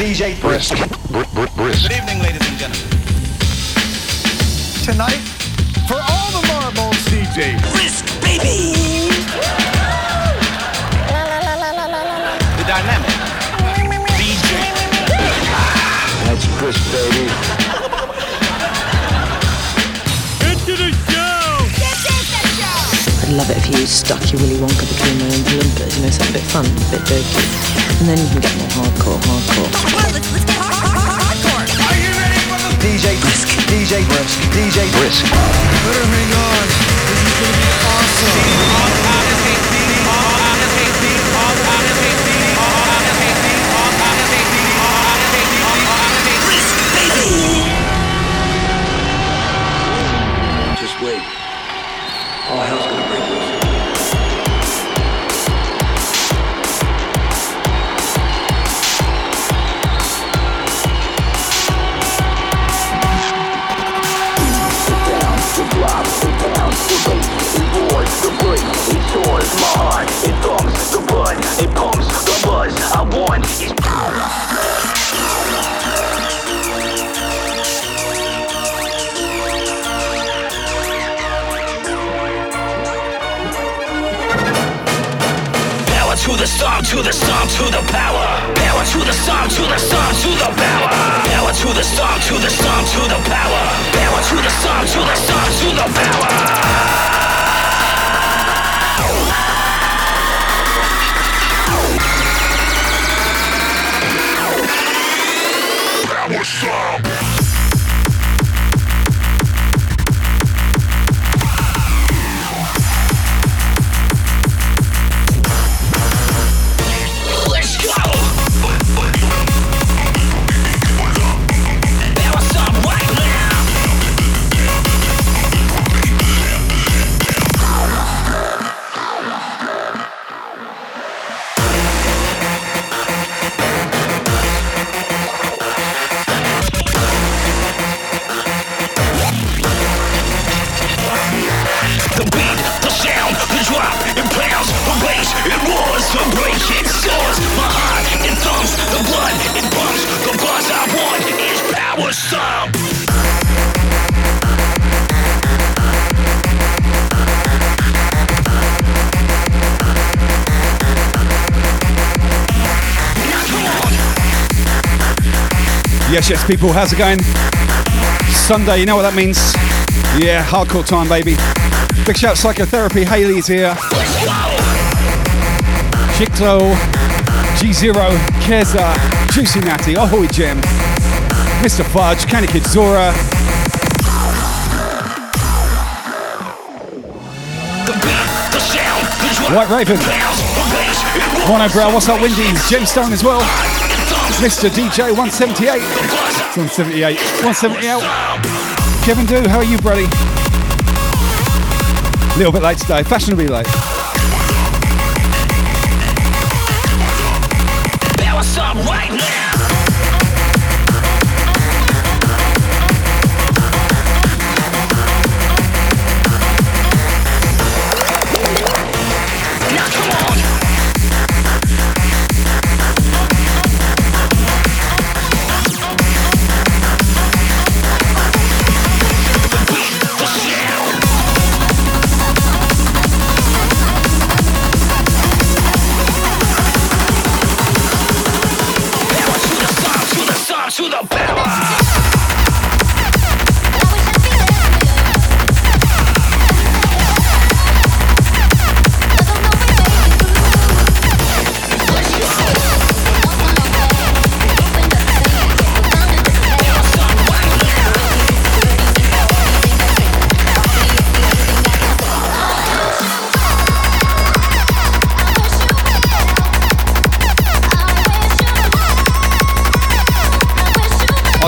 You love. DJ Brisk. Brisk. Good evening, ladies and gentlemen. Tonight, for all the marbles, DJ Brisk, baby. The dynamic. DJ. That's Brisk, baby. Into the show! I'd love it if you stuck your Willy Wonka between my own blimpers, you know, something a bit fun, a bit dirty. And then you can get more hardcore, hardcore. Hardcore. Are you ready? DJ Brisk. DJ Brisk. DJ Brisk. Better hang on. This is gonna be awesome. To the storm, to the power. Power to the storm, to the storm, to the power. Power to the storm, to the storm, to the power. Power to the storm, to the storm, to the. Power Yes, yes, people, how's it going? Sunday, you know what that means? Yeah, hardcore time, baby. Big shout psychotherapy, Haley's here. Chicto, G0, Keza, Juicy Natty, Ahoy Jim, Mr. Fudge, Candy Kid Zora, White Raven. Mono Brow, what's up, Wendy's, Gemstone as well, Mr. DJ 178, it's on 78, 178. Kevin Do, how are you, buddy? A little bit late today, fashionably late.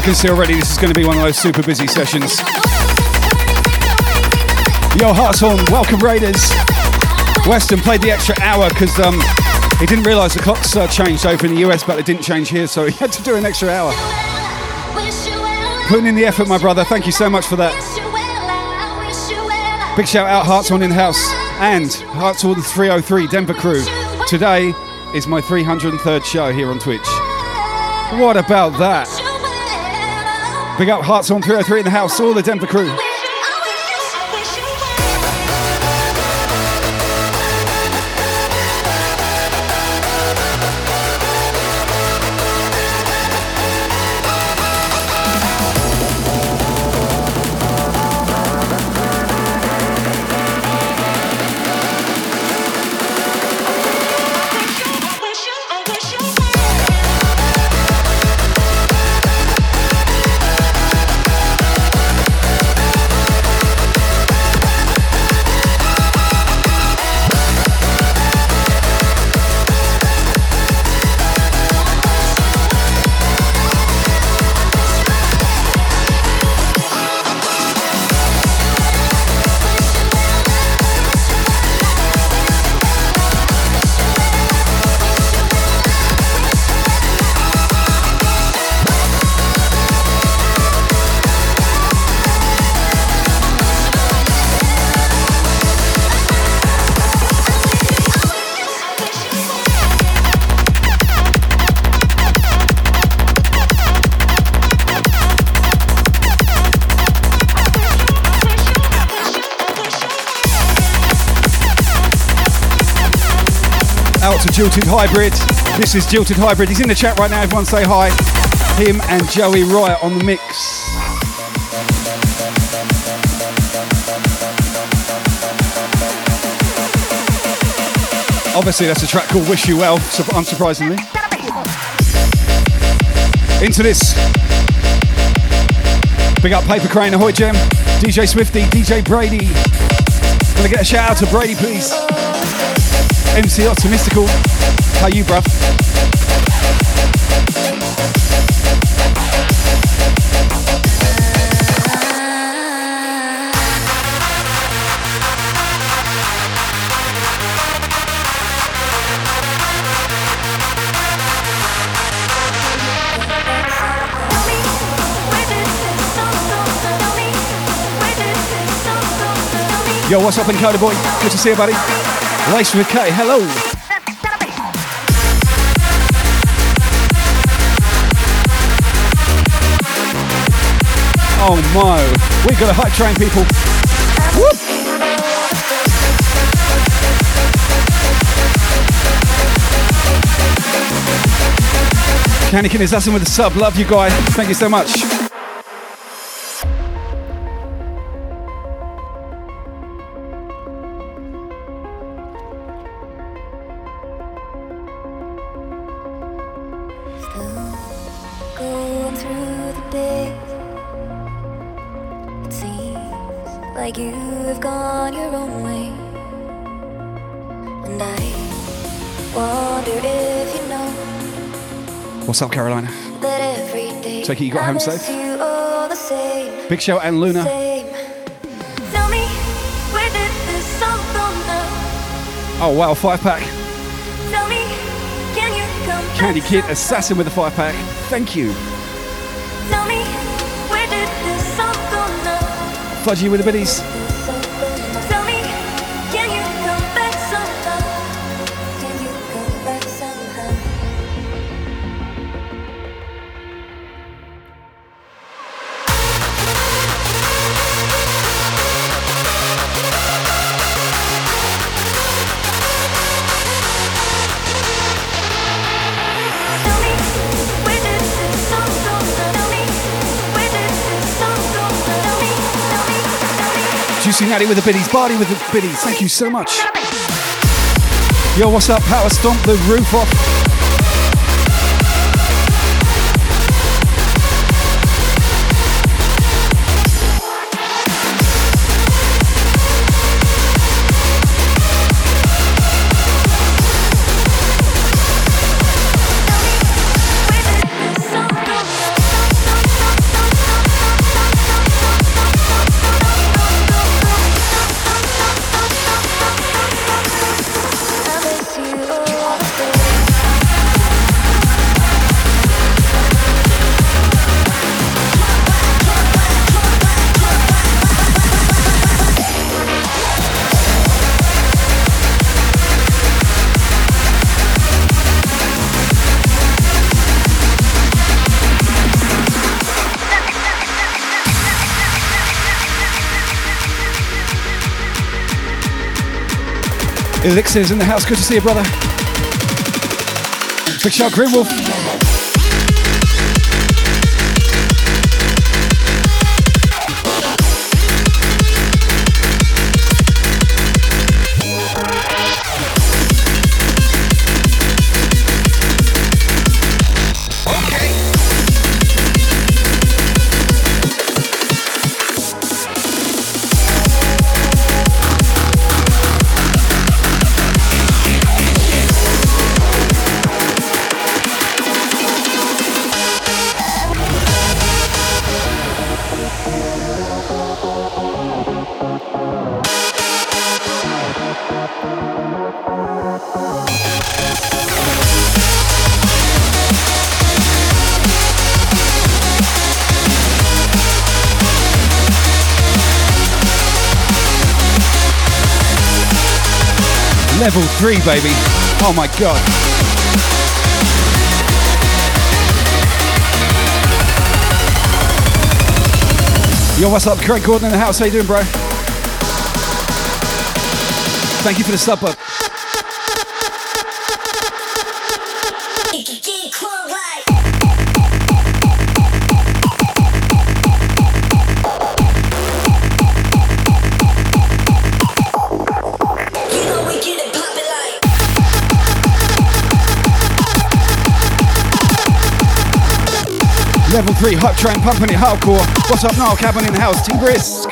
Can see already this is going to be one of those super busy sessions. Yo, Hartshorn, welcome Raiders. Weston played the extra hour because um, he didn't realise the clocks uh, changed over in the US, but it didn't change here, so he had to do an extra hour. Putting in the effort, my brother. Thank you so much for that. Big shout out, Hartshorn in the house, and Hartshorn 303 Denver crew. Today is my 303rd show here on Twitch. What about that? Big up on 303 in the house, all the Denver crew. Jilted Hybrid. This is Jilted Hybrid. He's in the chat right now. Everyone say hi. Him and Joey Riot on the mix. Obviously, that's a track called Wish You Well, su- unsurprisingly. Into this. Big up Paper Crane, Ahoy Gem, DJ Swifty, DJ Brady. Gonna get a shout out to Brady, please. MC Optimistical. How you, bruv? Yo, what's up, Encoder Boy? Good to see you, buddy. Lace with K, hello. Oh my, we got a hype train, people. Whoop. Canikin is assassin with a sub. Love you guys. Thank you so much. What's up, Carolina? that every day Take it you got home safe? you all the same. Big show and Luna. same. Tell me, this song go now? Oh wow, five pack. Tell me, can you come back Candy Kid Assassin with a five pack. Thank you. Tell me, where did this song go now? Fudgy with the biddies. Natty with the biddies. Barty with the biddies. Thank you so much. Yo, what's up? Power Stomp the roof off. Elixir's in the house. Good to see you, brother. Big shout, Green Level three, baby. Oh my god. Yo, what's up? Craig Gordon in the house. How you doing, bro? Thank you for the sub up. Level 3, Hot Train, pumping it hardcore. What's up now? Cabin in the house, Team Brisk.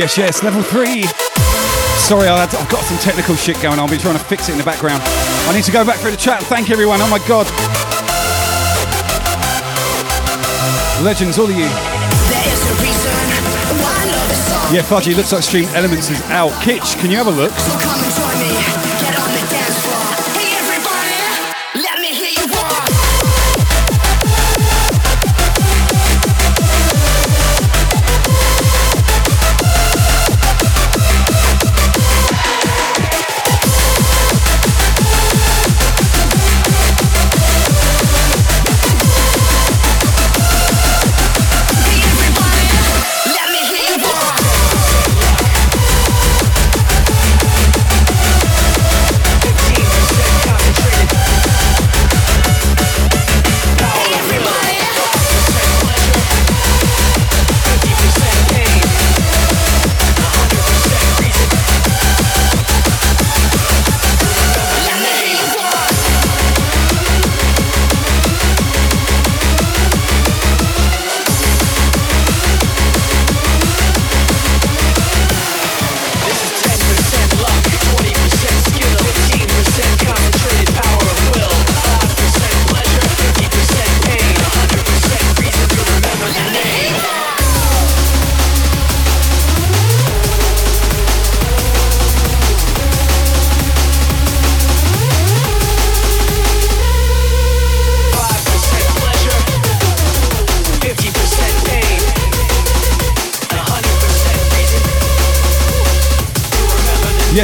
Yes, yes, level three. Sorry, I had, I've got some technical shit going on. I've been trying to fix it in the background. I need to go back through the chat. Thank you everyone. Oh my god. Legends, all of you. Yeah, Fudgy, looks like Stream Elements is out. Kitch, can you have a look?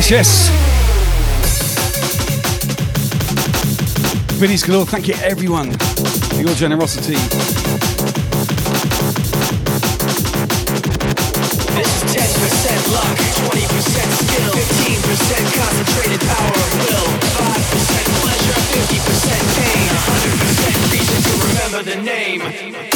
Yes, yes. Vinny's galore. Thank you, everyone, for your generosity. This is 10% luck, 20% skill, 15% concentrated power of will, 5% pleasure, 50% pain, 100% reason to remember the name.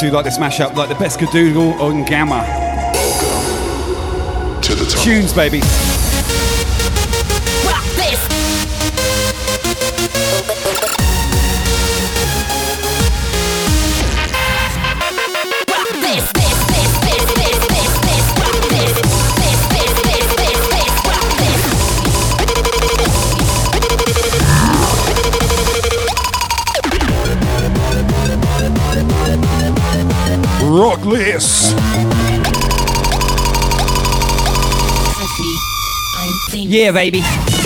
do like this mashup, like the best Gadoodle on Gamma. To the top. Tunes, baby. Rock this. Yeah, baby.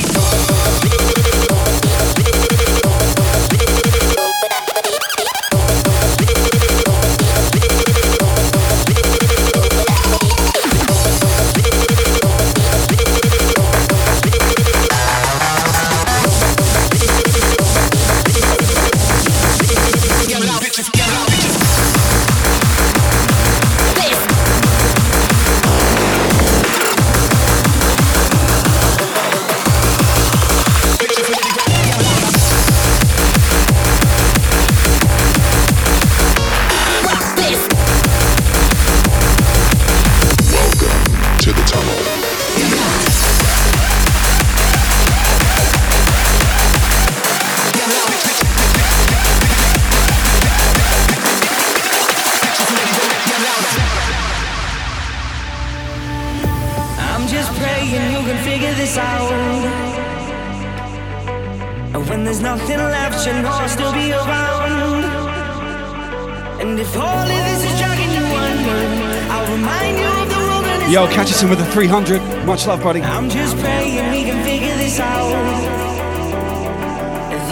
Yo, catch us in with a 300. Much love, buddy. I'm just praying we can figure this out.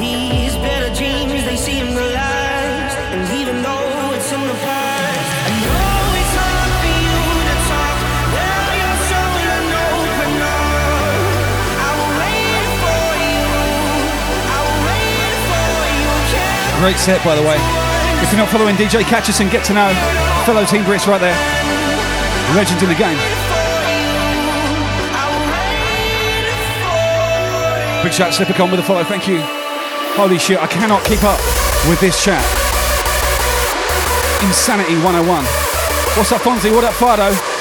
These better dreams, they seem to last. And even though it's in the past, I know it's hard for you to talk. Well, you're showing an open up. I will wait for you. I will wait for you. Great set, by the way. If you're not following DJ Catcherson, get to know fellow Team Brisk right there. Legends in the game. Big shout, Slippercon with a follow, thank you. Holy shit, I cannot keep up with this chat. Insanity 101. What's up, Fonzie? What up, Fardo?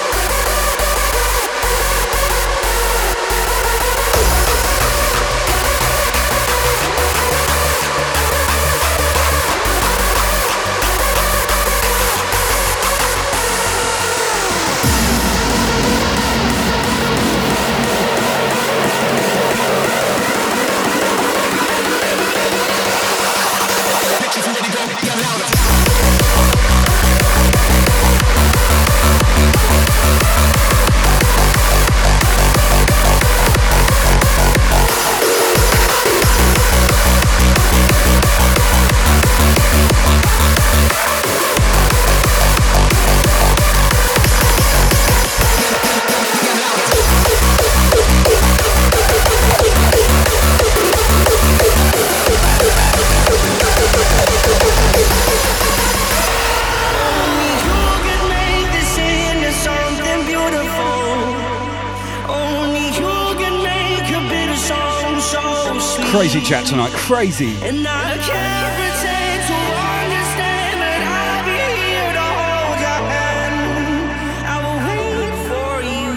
I will wait for you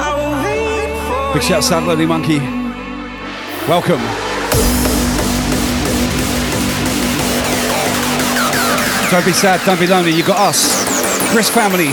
our hate for Big shout out, Lonely Monkey. Welcome. Don't be sad, don't be lonely. You got us, Brisk family.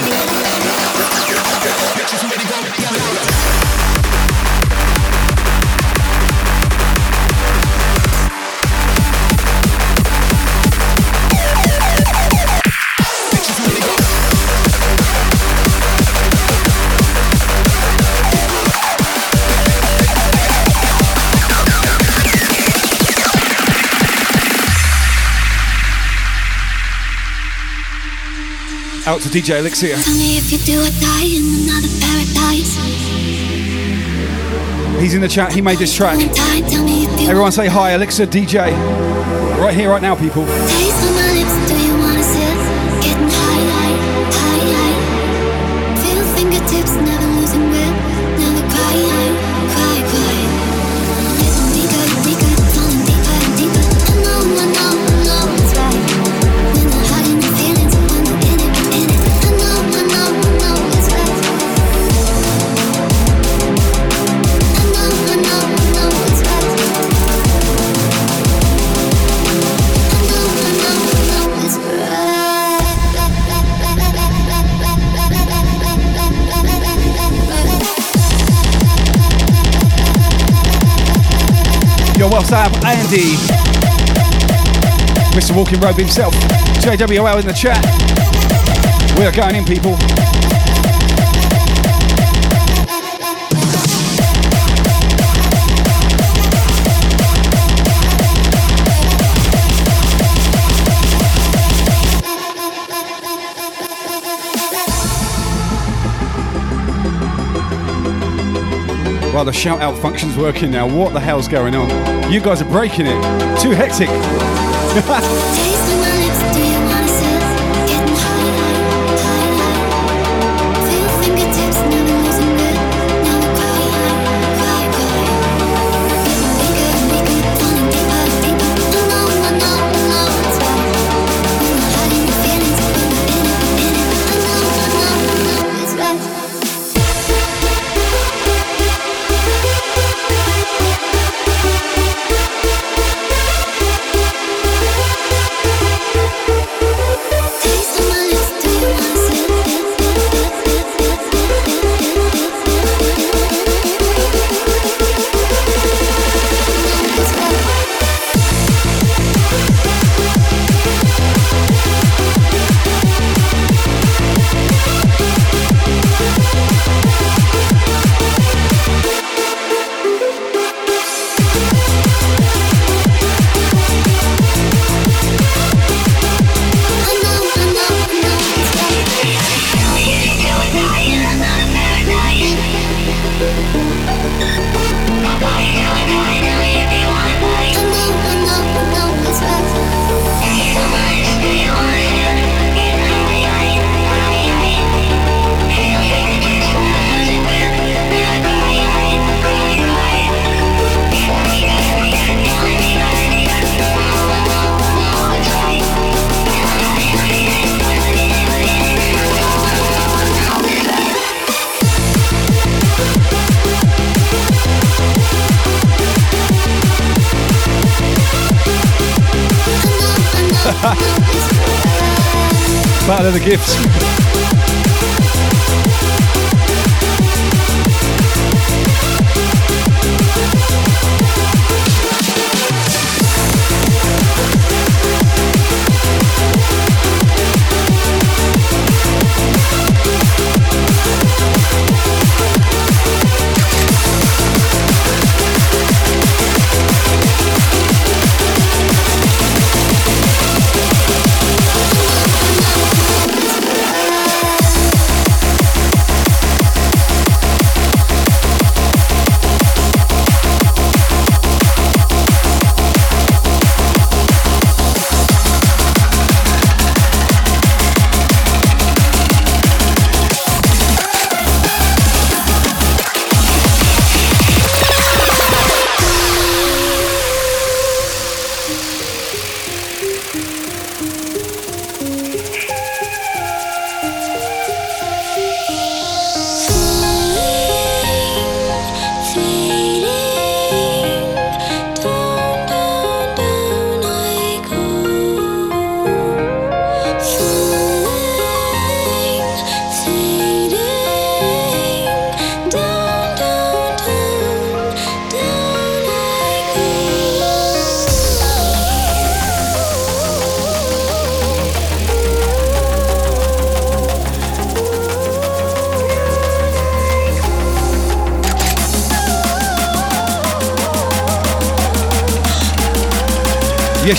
Out to DJ Elixir. Tell me if you do or die in another paradise. He's in the chat. He made this track. Die, tell me if you Everyone say hi, Elixir DJ. Right here, right now, people. Yo, what's up, Andy? Mr. Walking Robe himself. JWL in the chat. We are going in, people. Well, the shout out function's working now. What the hell's going on? You guys are breaking it. Too hectic.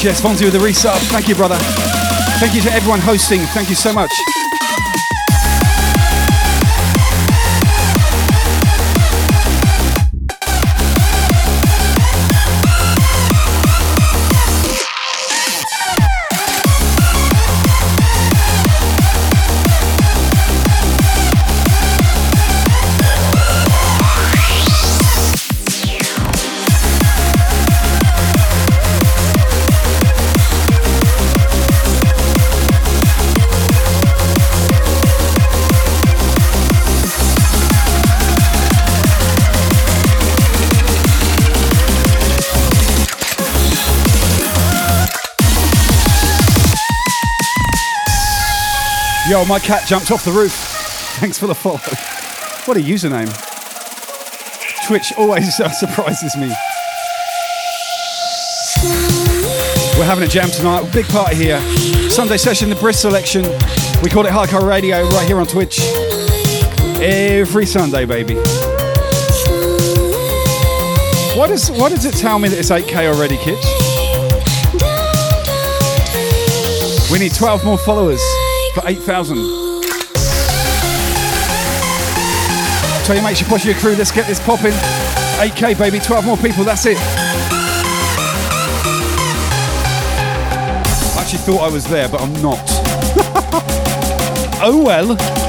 Yes, Fonzie with the resub. Thank you, brother. Thank you to everyone hosting. Thank you so much. Yo, my cat jumped off the roof. Thanks for the follow. What a username. Twitch always uh, surprises me. We're having a jam tonight. Big party here. Sunday session, the Brisk selection. We call it Hardcore Radio right here on Twitch. Every Sunday, baby. Why does why does it tell me that it's 8k already, Kitch? We need 12 more followers for 8,000. Tell your mates, you push your crew, let's get this popping. 8k, baby, 12 more people, that's it. I actually thought I was there, but I'm not. oh well.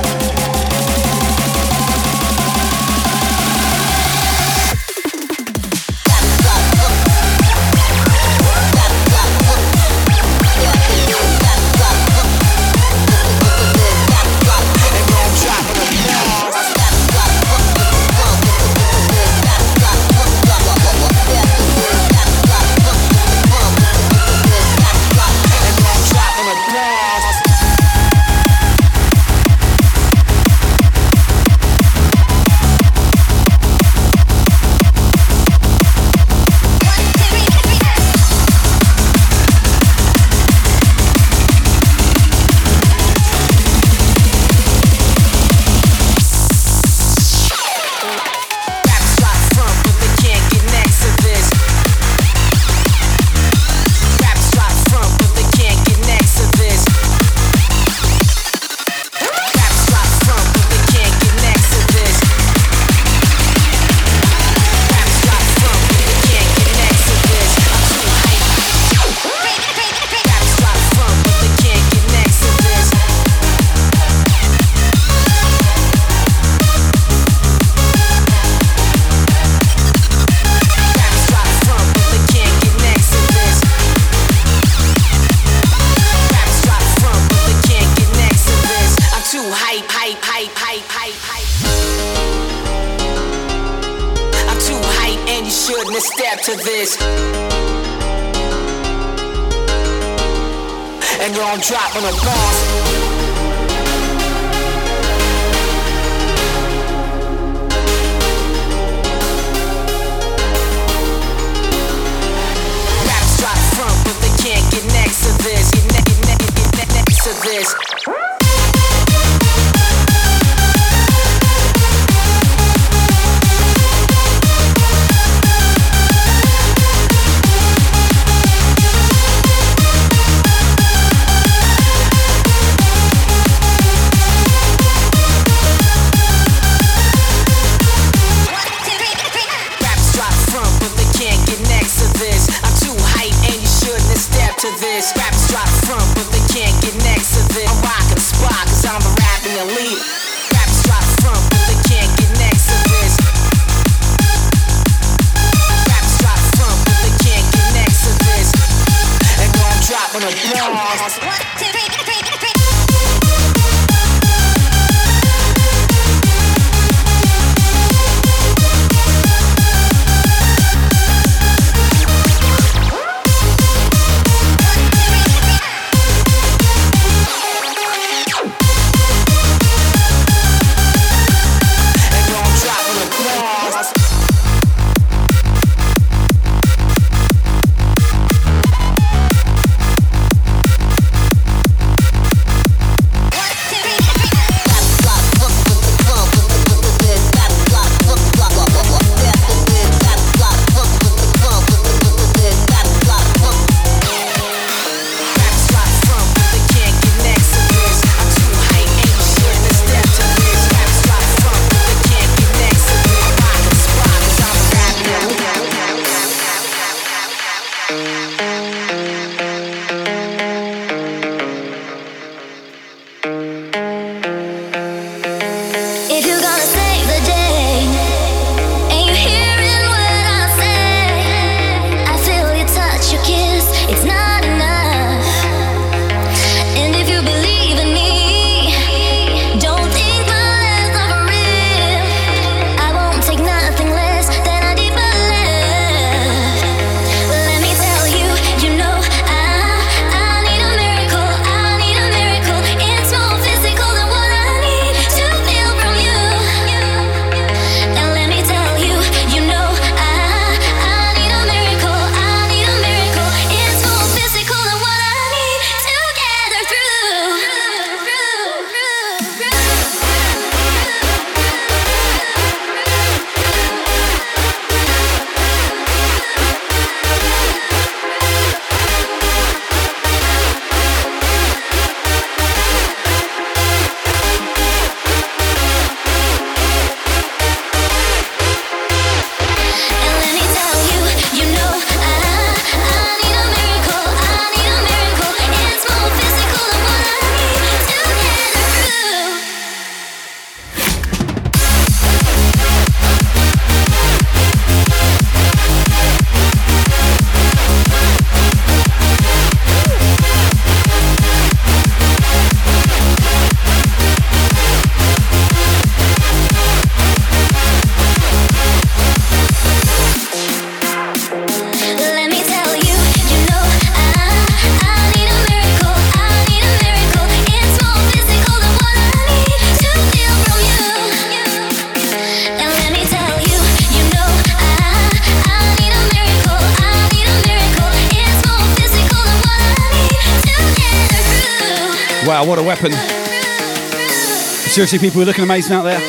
Wow, what a weapon. Seriously, people are looking amazing out there.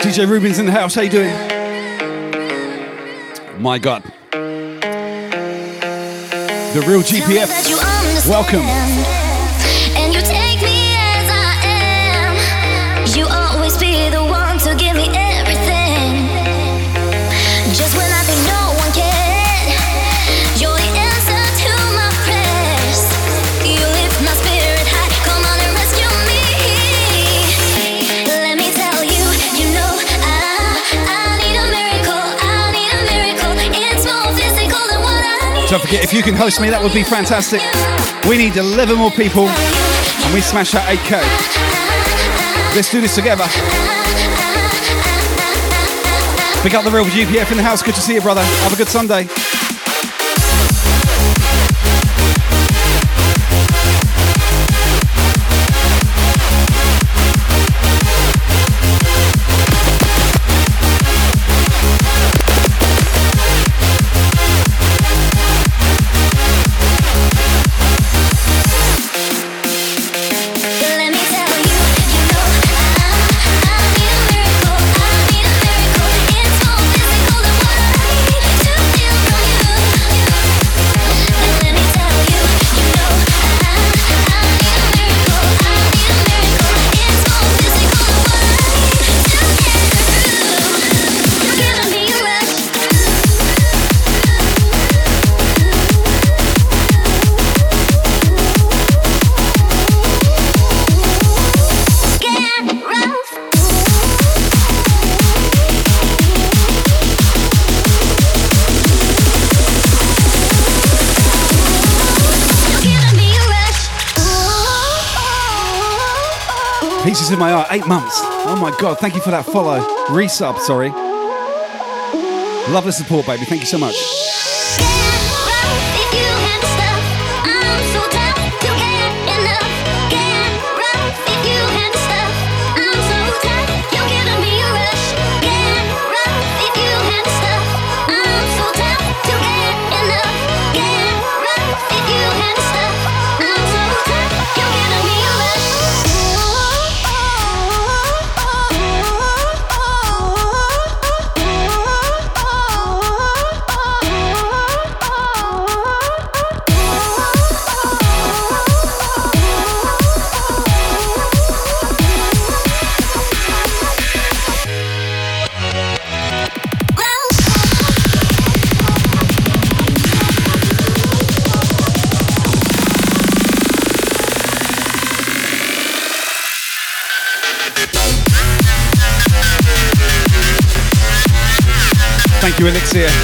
DJ Rubin's in the house. How you doing? My God. The real GPF. Welcome. Don't forget, if you can host me, that would be fantastic. We need 11 more people and we smash that 8K. Let's do this together. Pick up the real GPF in the house. Good to see you, brother. Have a good Sunday. Eight months. Oh my God, thank you for that follow. Resub, sorry. Love the support, baby. Thank you so much.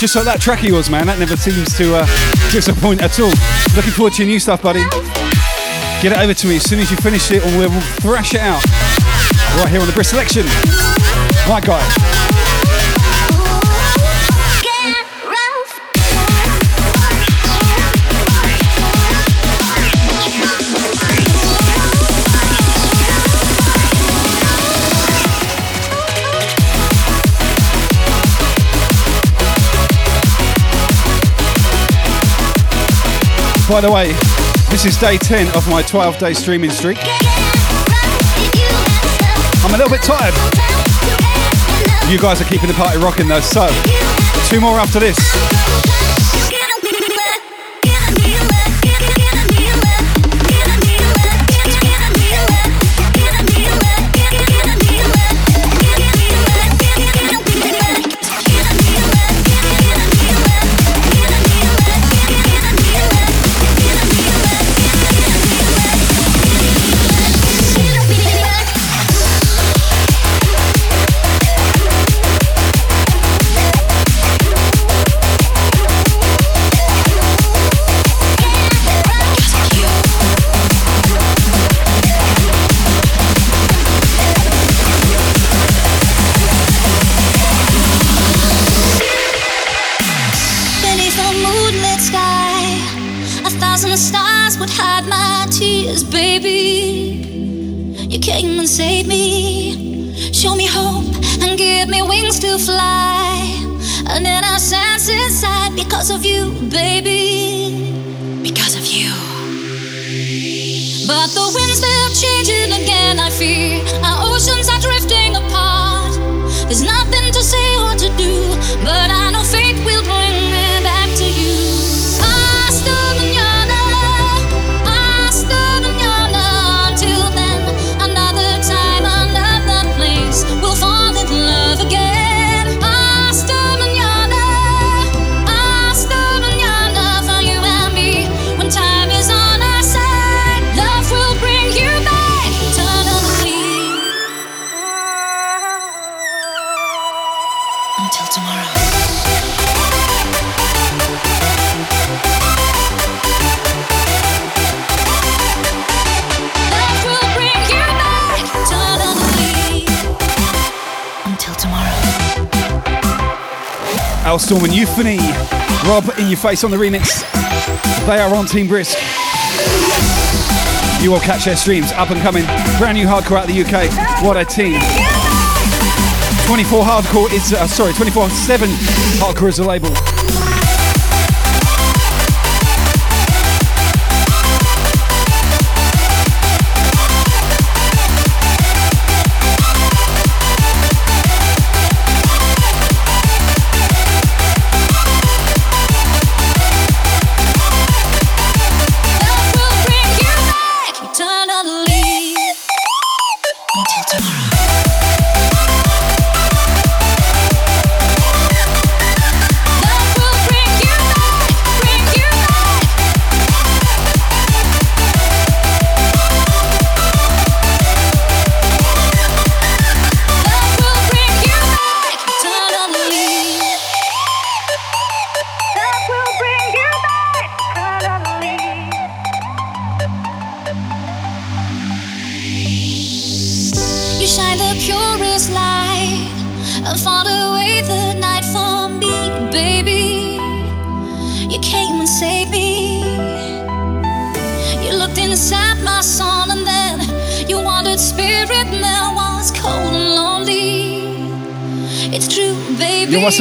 Just like that track of yours, man. That never seems to uh, disappoint at all. Looking forward to your new stuff, buddy. Get it over to me as soon as you finish it, and we'll thrash it out right here on the Brisk Selection. My guy. By the way, this is day 10 of my 12 day streaming streak. I'm a little bit tired. You guys are keeping the party rocking though, so two more after this. Baby. Storm Euphony. Rob in your face on the remix. They are on Team Brisk. You will catch their streams up and coming. Brand new hardcore out of the UK. What a team. 24 hardcore is uh, sorry 24 7 hardcore is a label. Until tomorrow.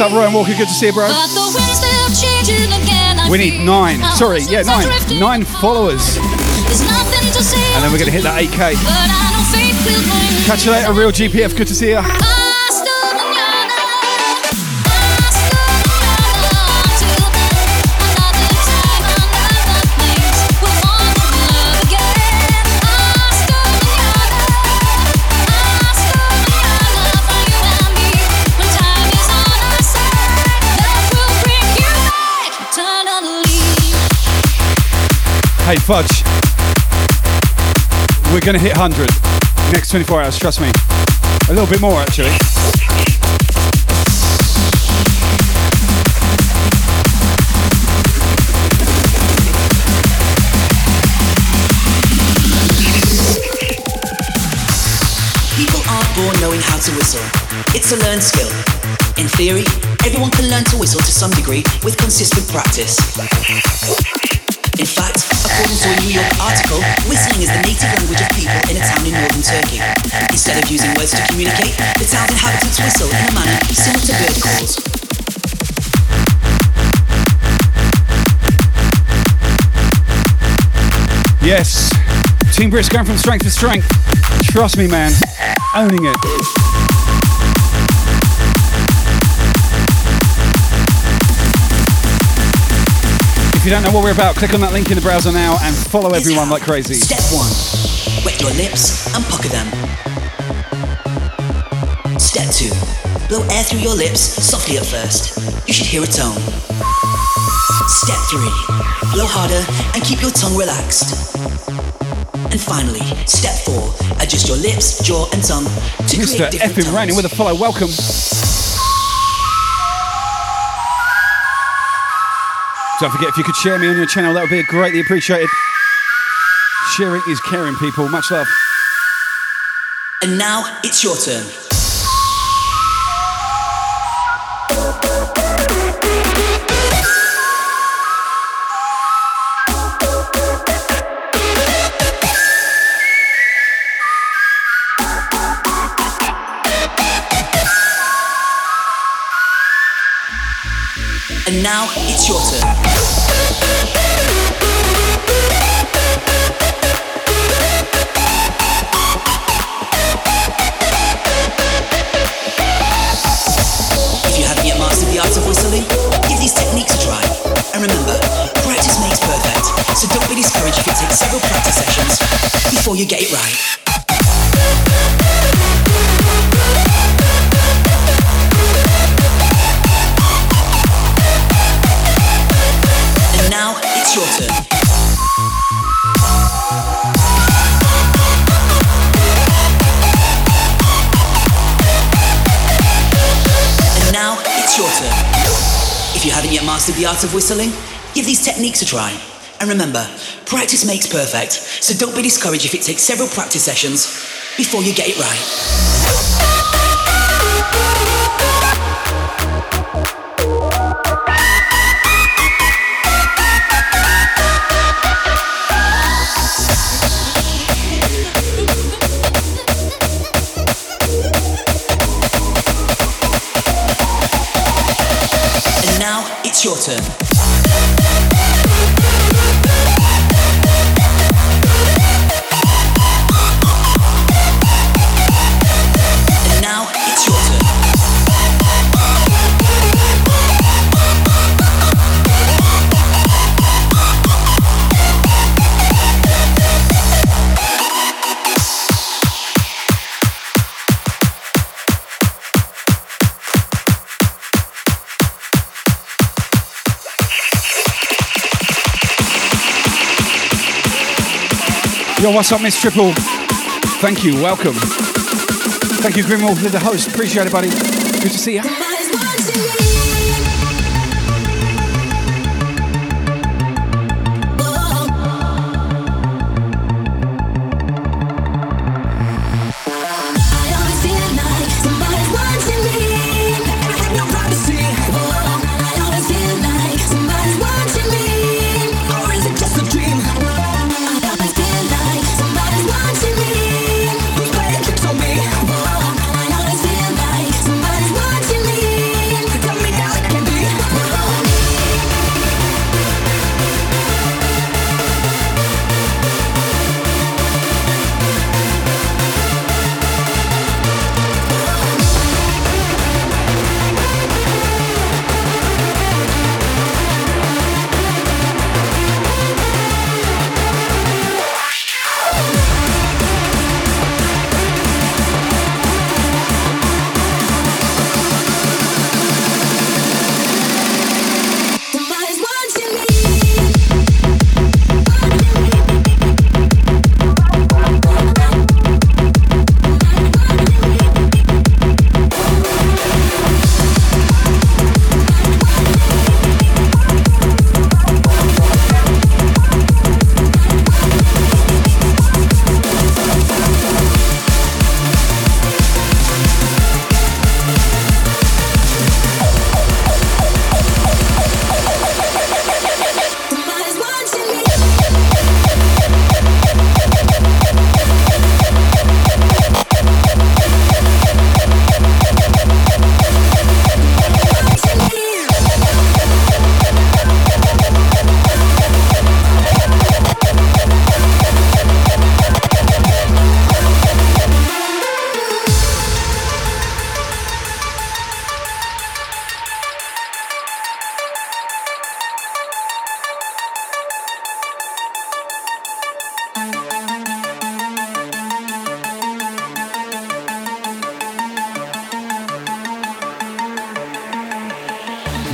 Up, Ryan Walker? Good to see you, bro. But the winds they're changing again. I We need nine. Sorry, yeah, nine. Nine followers. There's nothing to say. And then we're going to hit that 8K. But I know fate will bring Catch you later, real GPF. Good to see you. Hey, Fudge. We're going to hit 100 next 24 hours, trust me. A little bit more, actually. People aren't born knowing how to whistle. It's a learned skill. In theory, everyone can learn to whistle to some degree with consistent practice. In fact, according to a New York article, whistling is the native language of people in a town in northern Turkey. Instead of using words to communicate, the town's inhabitants whistle in a manner similar to bird calls. Yes. Team Brisk going from strength to strength. Trust me, man. Owning it. If you don't know what we're about, click on that link in the browser now and follow everyone like crazy. Step one, wet your lips and pucker them. Step two, blow air through your lips softly at first. You should hear a tone. Step three, blow harder and keep your tongue relaxed. And finally, step four, adjust your lips, jaw, and tongue to Mr. create different Effin Raining with a follow. Welcome. Don't forget, if you could share me on your channel, that would be greatly appreciated. Sharing is caring, people. Much love. And now it's your turn. And now it's your turn. Mastered the art of whistling, give these techniques a try. And remember, practice makes perfect, so don't be discouraged if it takes several practice sessions before you get it right. Your turn. Yo, what's up, Miss Triple? Thank you, welcome. Thank you, Grimwolf, the host. Appreciate it, buddy. Good to see you.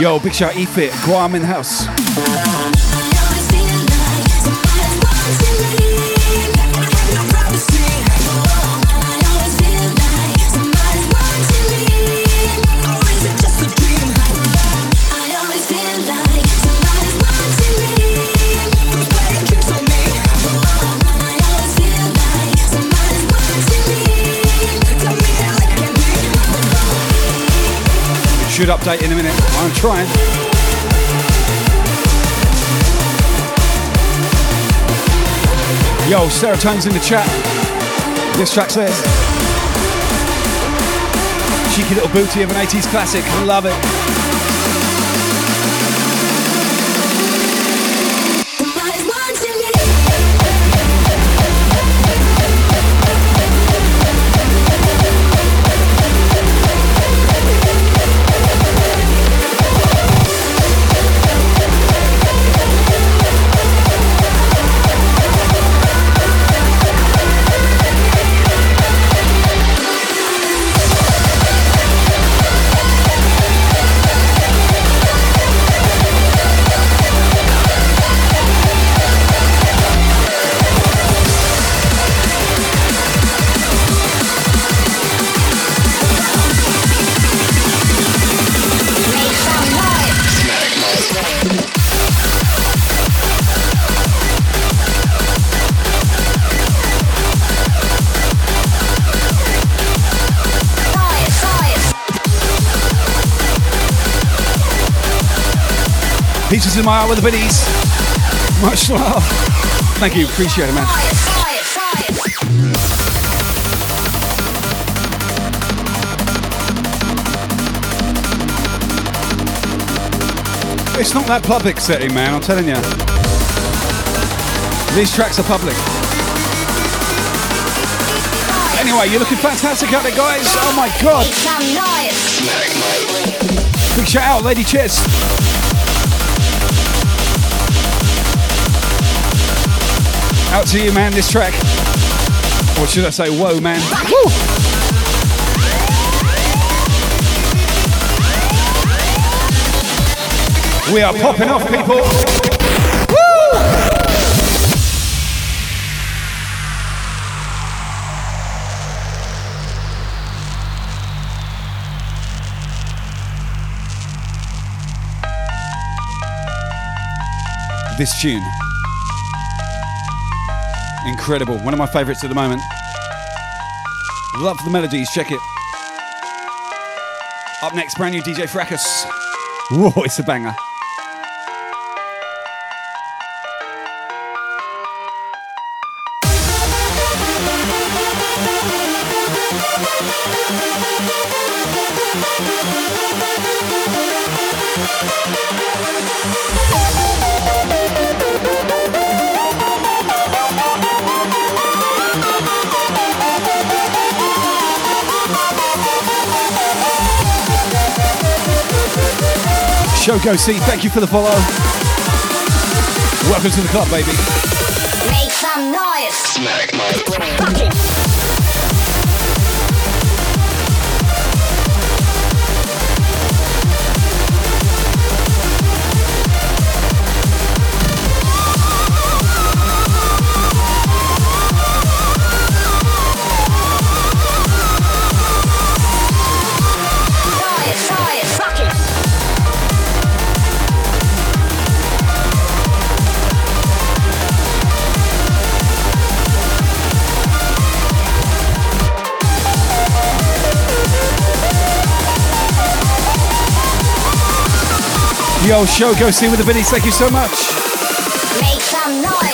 Yo, big shout E-Fit, Guam in the house. Update in a minute. I'm trying. Yo, serotonin's in the chat. This track's there. Cheeky little booty of an 80s classic. Love it. In my eye with the biddies. Much love. Thank you. Appreciate it, man. It's not that public setting, man. I'm telling you. These tracks are public. Anyway, you're looking fantastic out there, guys. Oh my god. Big shout out, Lady Chess. Out to you, man, this track. Or should I say, whoa, man. Woo! We are popping off, people. Woo! This tune. Incredible. One of my favorites at the moment. Love the melodies. Check it. Up next, brand new DJ Fracas. Whoa, it's a banger. Show Go See, thank you for the follow. Welcome to the club, baby. Make some noise. Smack my Fuck Yo, Show Go See with the biddies, thank you so much. Make some noise.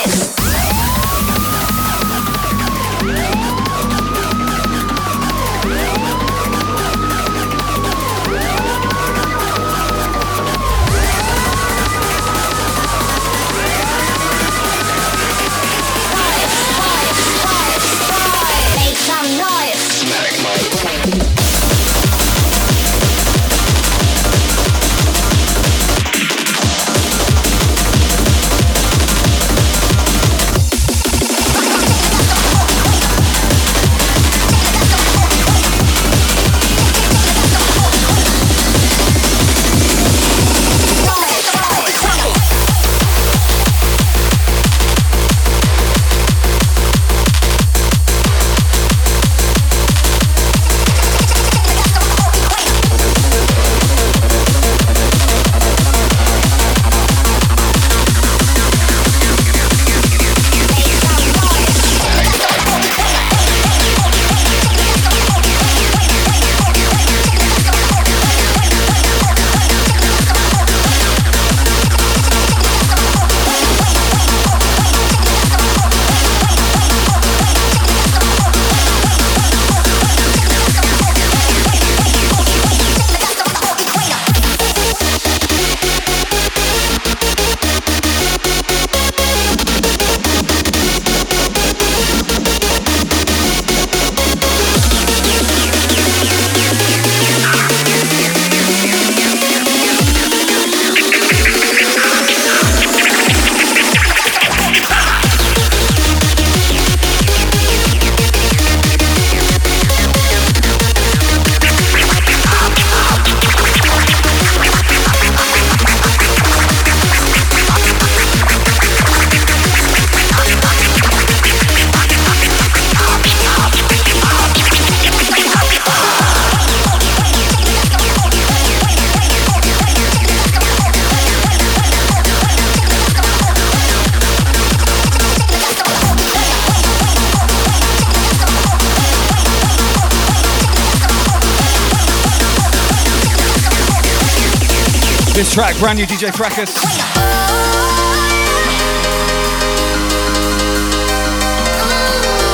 Track, brand new DJ Fracas.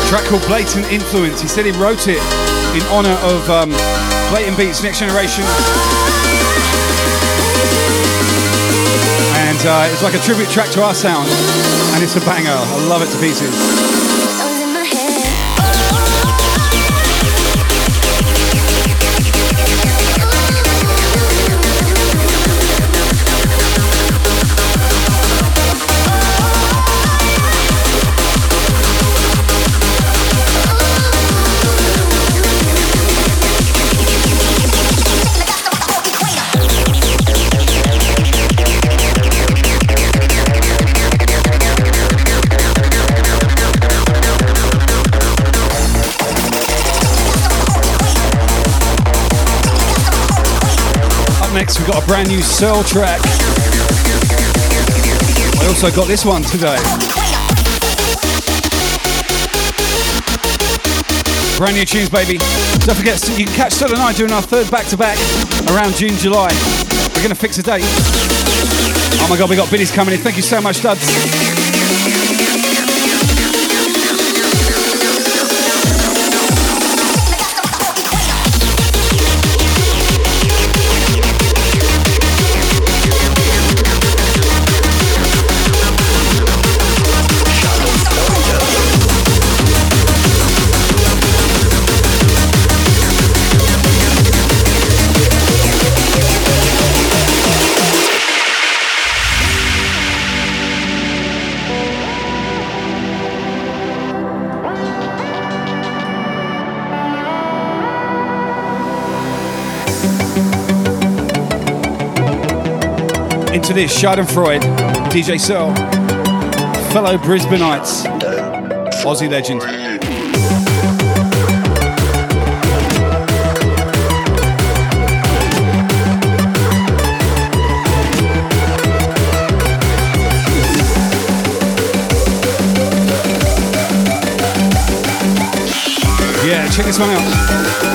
Track called Blatant Influence. He said he wrote it in honor of um, Blatant Beats Next Generation. And uh, it's like a tribute track to our sound. And it's a banger. I love it to pieces. Got a brand new Searle track. I also got this one today. Brand new tunes, baby. Don't forget, you can catch Stud and I doing our third back to back around June, July. We're going to fix a date. Oh my god, we got biddies coming in. Thank you so much, Studs. Into this, Schadenfreude, DJ Searle, fellow Brisbaneites, Aussie legend. Yeah, check this one out.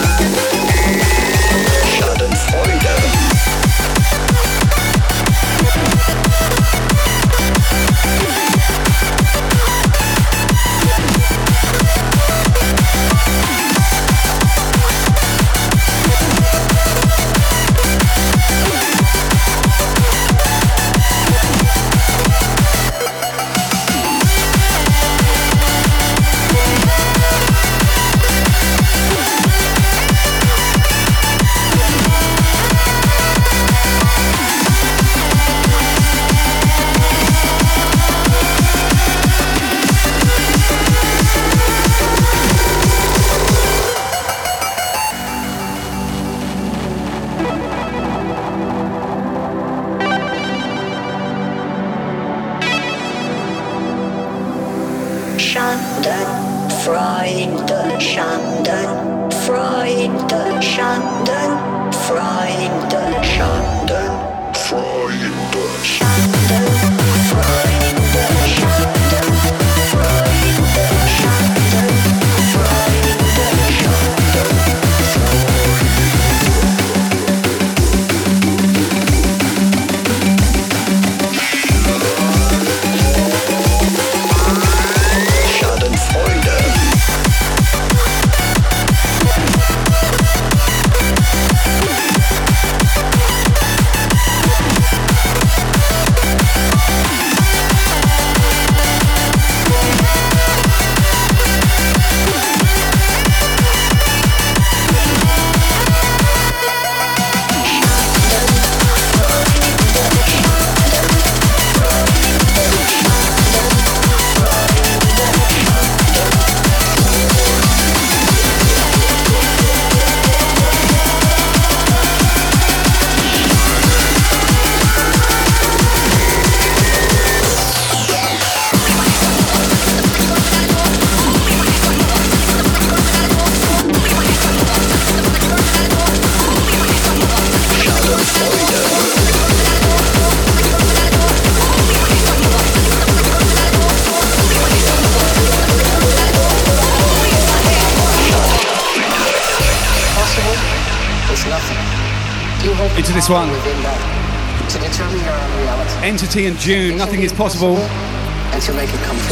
Entity and June, nothing is possible.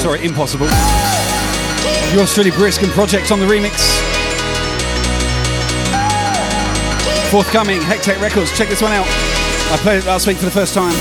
Sorry, impossible. Yours truly, Brisk and Project on the remix. Forthcoming, Hectech Records. Check this one out. I played it last week for the first time.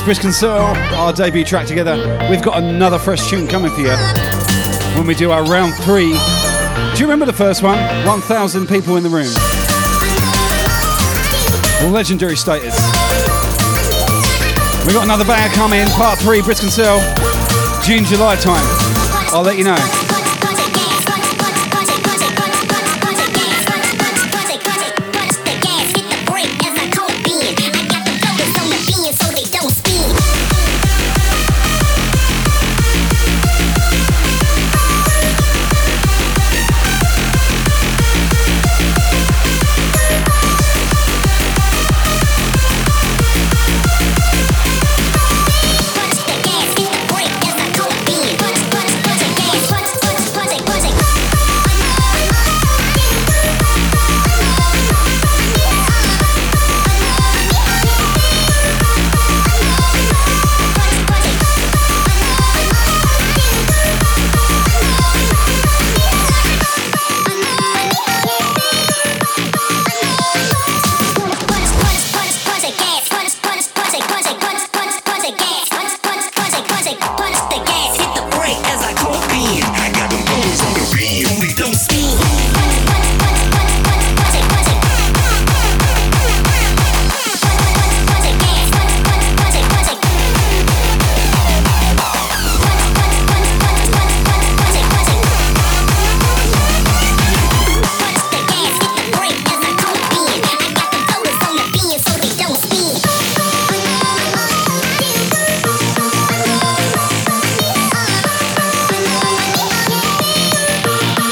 This Brisk and Soul, our debut track together. We've got another fresh tune coming for you when we do our round three. Do you remember the first one? 1,000 people in the room. Legendary status. We've got another banger coming, part three, Brisk and Soul, June, July time. I'll let you know.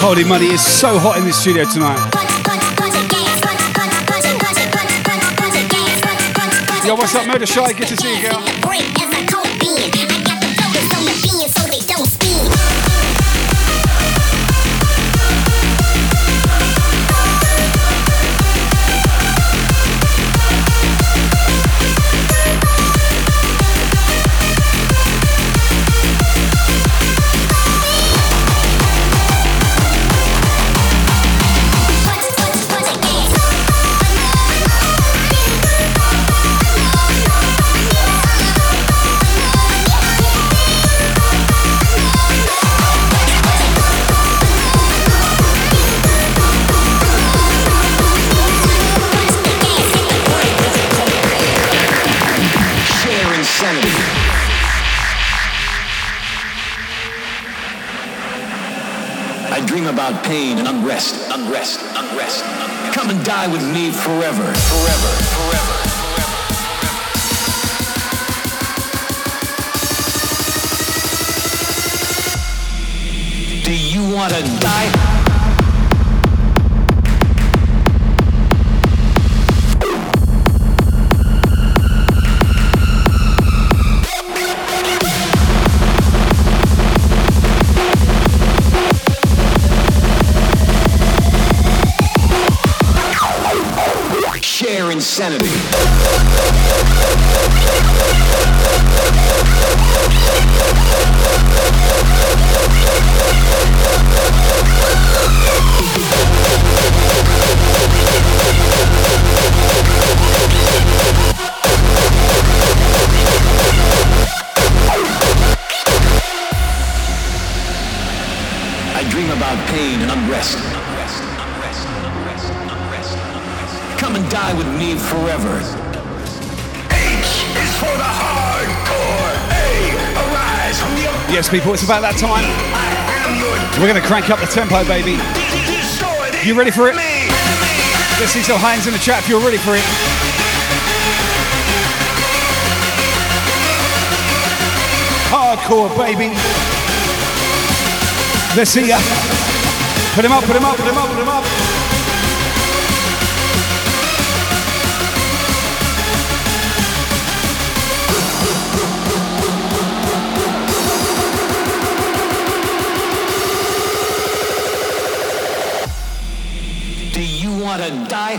Holy money, it's so hot in this studio tonight. Yo, what's up, Murder Shy? Good to see you, girl. forever, forever. It's about that time. We're going to crank up the tempo, baby. You ready for it? Let's see some hands in the chat if you're ready for it. Hardcore, baby. Let's see ya. Put him up, put him up, put him up, put him up. Garden die.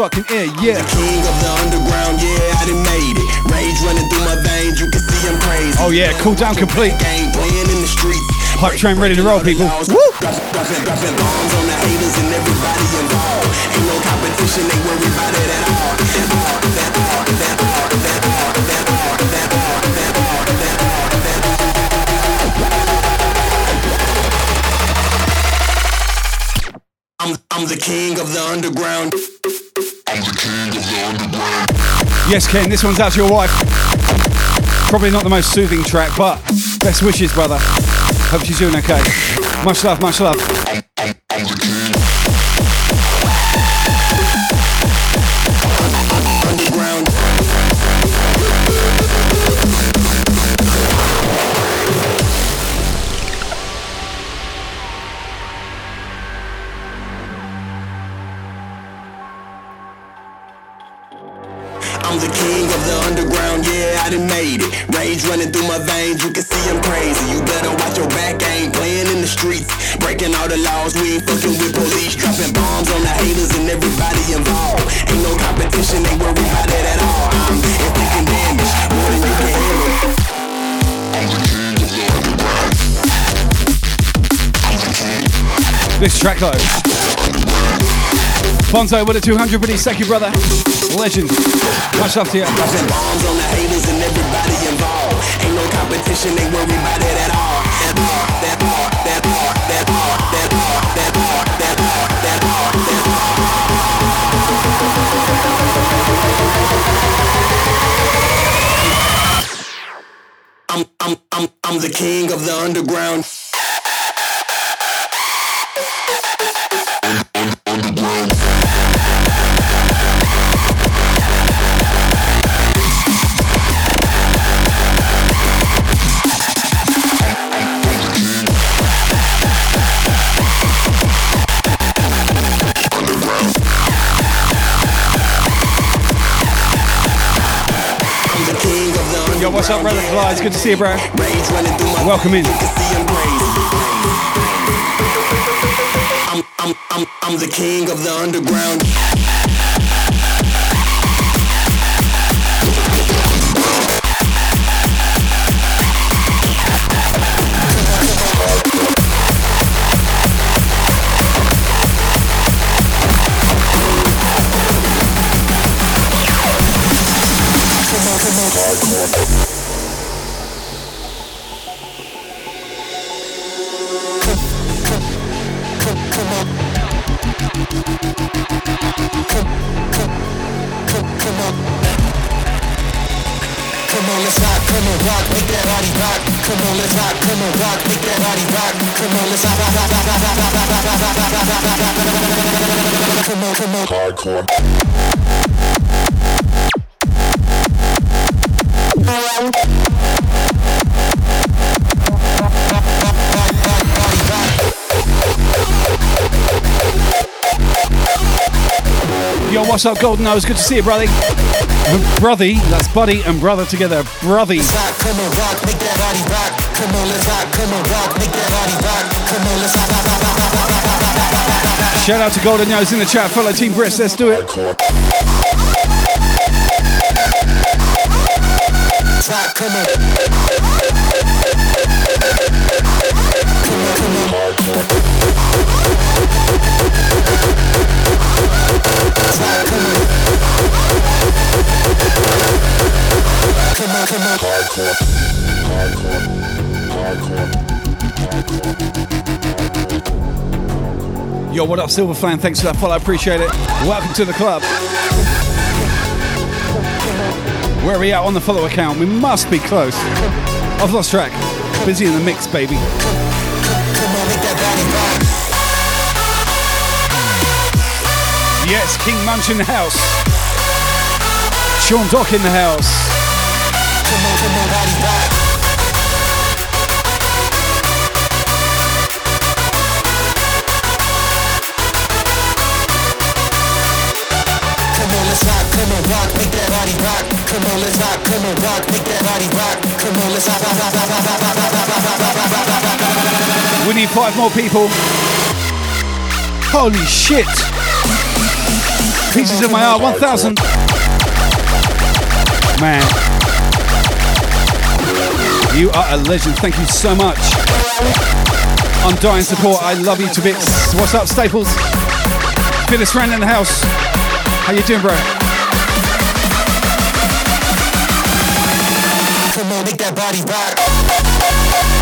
motherfucking yeah. The king of the underground, yeah, I done made it. Rage running through my veins, you can see I'm crazy. Oh yeah, cool down complete. Game playing in the. Hype train ready to roll, people. Woo! Dropping bombs on the haters and everybody involved. Ain't no competition, worry about it at all. I'm, I'm the king of the underground. Yes, Ken, this one's out to your wife. Probably not the most soothing track, but best wishes, brother. Hope she's doing okay. Much love, much love. Though. Bonzo with a 200 British Seki brother. Legend. Much love to you. Bombs on the haters and everybody involved. Ain't no competition, ain't about it at all. At all, that that that that that that that that all. I'm, I'm, I'm, I'm the king of the underground. What's up, brother Clyde? Good to see you, bro. Welcome in. I'm, I'm, I'm, I'm the king of the underground. what's up, Golden Nose? Good to see you, brother. Brothy, that's buddy and brother together. Brother. Shout out to Golden Nose in the chat, fellow Team Brisk. Let's do it. Yo, what up, Silver Flame? Thanks for that follow. I appreciate it. Welcome to the club. Where are we at on the follow account? We must be close. I've lost track. Busy in the mix, baby. Yes, King Munch in the house. Sean Dock in the house. Come on, come on, body rock. Come on, let's rock, come on, rock, make that body rock. Come on, let's rock, come on, rock, make that body rock. Come on, let's rock, rock, rock, rock, rock, rock, rock, rock, rock, rock, rock, rock, rock, rock. We need five more people. Holy shit. Pieces of my heart, 1,000. Man. You are a legend. Thank you so much. Undying support. I love you to bits. What's up, Staples? Phyllis Rand in the house. How you doing, bro? Come on, make that body rock.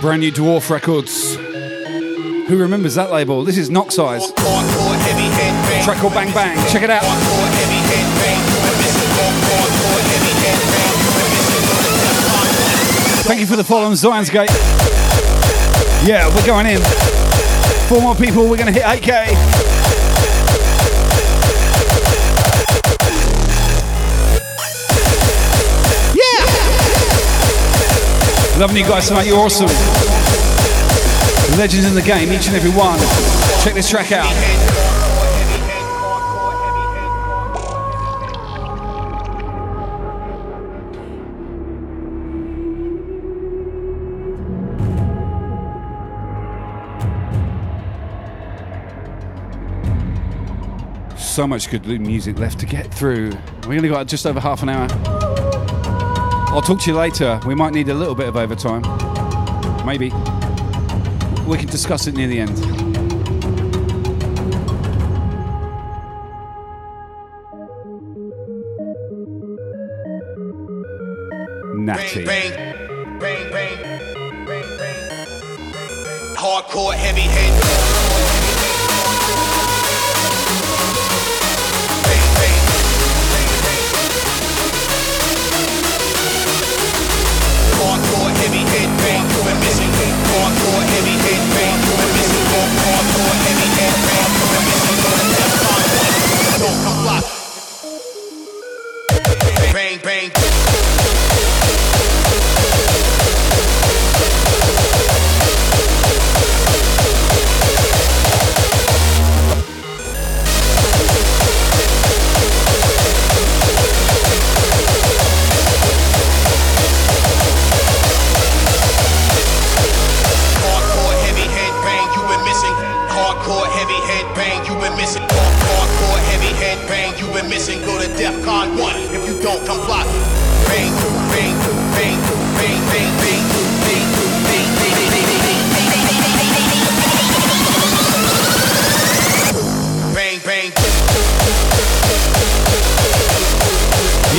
Brand new Dwarf Records. Who remembers that label? This is Knock Size. Track called Bang Bang. Check it out. Thank you for the follow on. Yeah, we're going in. Four more people, we're going to hit 8k. Loving you guys tonight, you're awesome. Legends in the game, each and every one. Check this track out. So much good music left to get through. We only got just over half an hour. I'll talk to you later. We might need a little bit of overtime. Maybe. We can discuss it near the end. Natty. Hardcore heavy hit. heavy head, hardcore, missing hardcore, heavy head,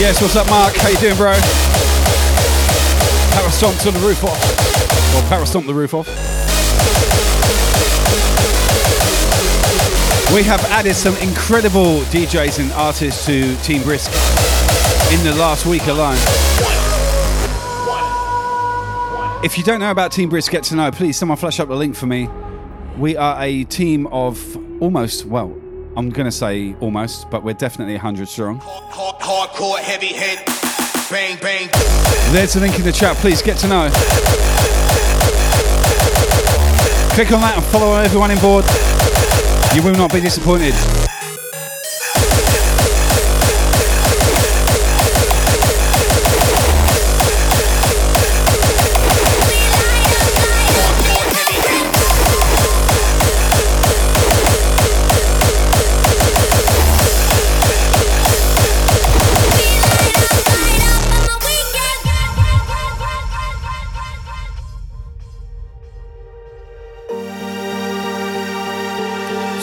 Yes, what's up, Mark? How you doing, bro? Power stomps on the roof off. Or power stomp the roof off. We have added some incredible DJs and artists to Team Brisk in the last week alone. If you don't know about Team Brisk, get to know. Please, someone flash up the link for me. We are a team of almost, well, I'm going to say almost, but we're definitely 100 strong. Hard, hardcore heavy head bang, bang. There's a link in the chat. Please get to know. Click on that and follow everyone on board. You will not be disappointed.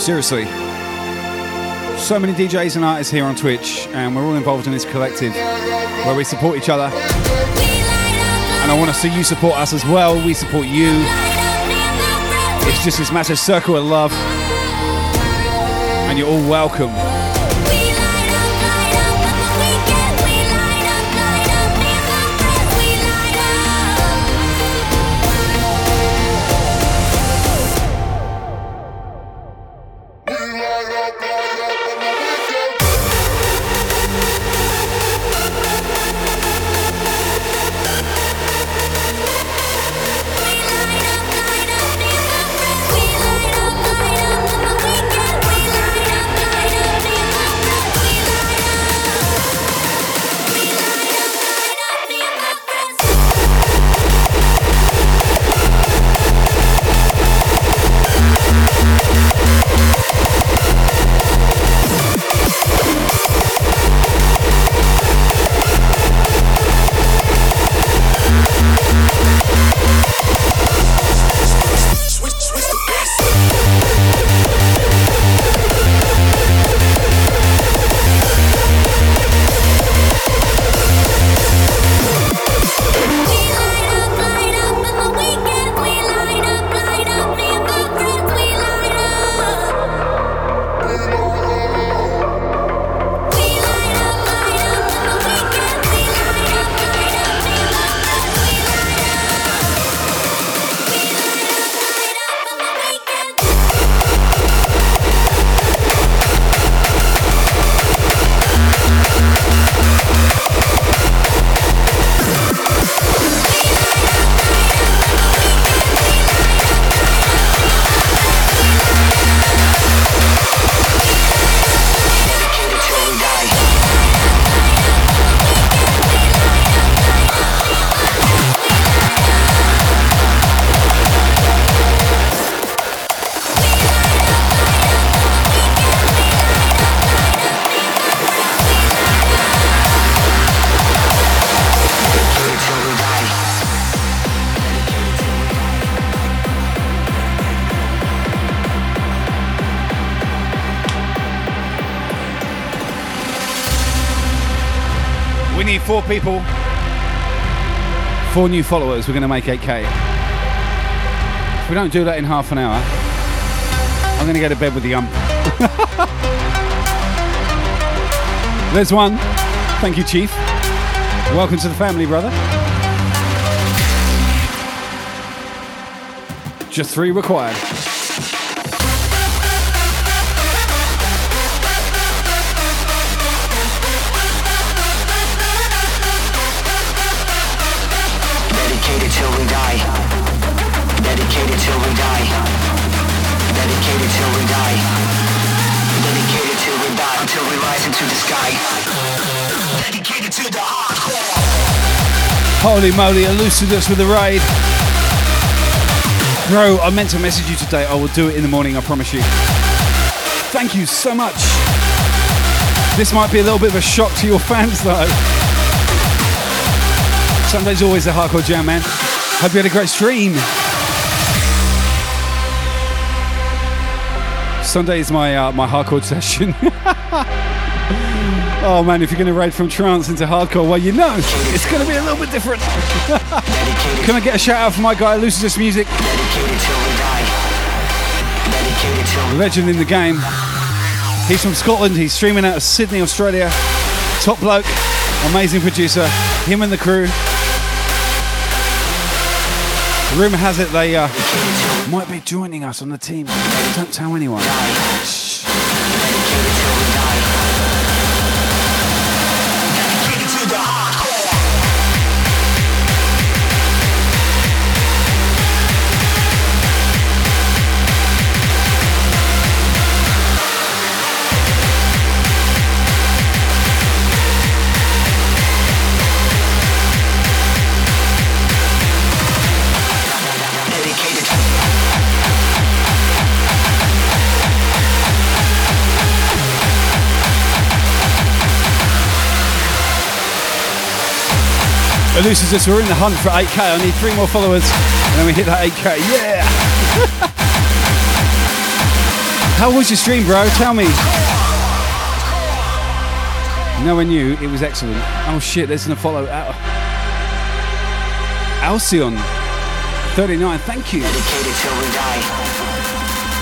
Seriously. So many DJs and artists here on Twitch, and we're all involved in this collective where we support each other. And I want to see you support us as well. We support you. It's just this massive circle of love. And you're all welcome. Four people, four new followers, we're going to make 8k. If we don't do that in half an hour, I'm going to go to bed with the ump. There's one. Thank you, Chief. Welcome to the family, brother. Just three required. Into the sky. Dedicated to the hardcore. Holy moly, Elucidus with the raid. Bro, I meant to message you today. I will do it in the morning, I promise you. Thank you so much. This might be a little bit of a shock to your fans, though. Sunday's always a hardcore jam, man. Hope you had a great stream. Sunday is my uh, my hardcore session. Oh man, if you're going to raid from trance into hardcore, well, you know it's going to be a little bit different. Can I get a shout out for my guy Lucidus Music? Legend in the game. He's from Scotland. He's streaming out of Sydney, Australia. Top bloke, amazing producer. Him and the crew. Rumour has it they uh, might be joining us on the team. Don't tell anyone. Shh. Elucidus, we're in the hunt for 8k. I need three more followers, and then we hit that 8k. Yeah! How was your stream, bro? Tell me. No one knew it was excellent. Oh shit, there's a follow. Al- Alcyon, 39. Thank you. Dedicated till we die.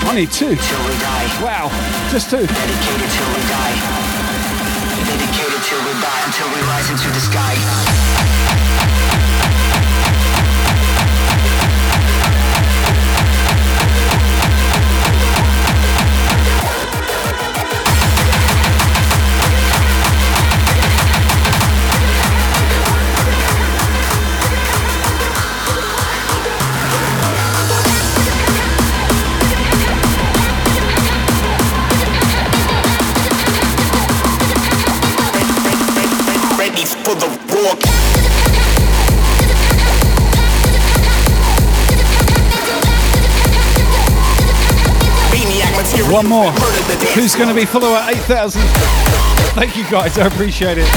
I need two. Till we die. Wow, just two. Dedicated till we die. Dedicated till we die until we rise into the sky. One more. Who's going to be follower 8,000? Thank you guys, I appreciate it.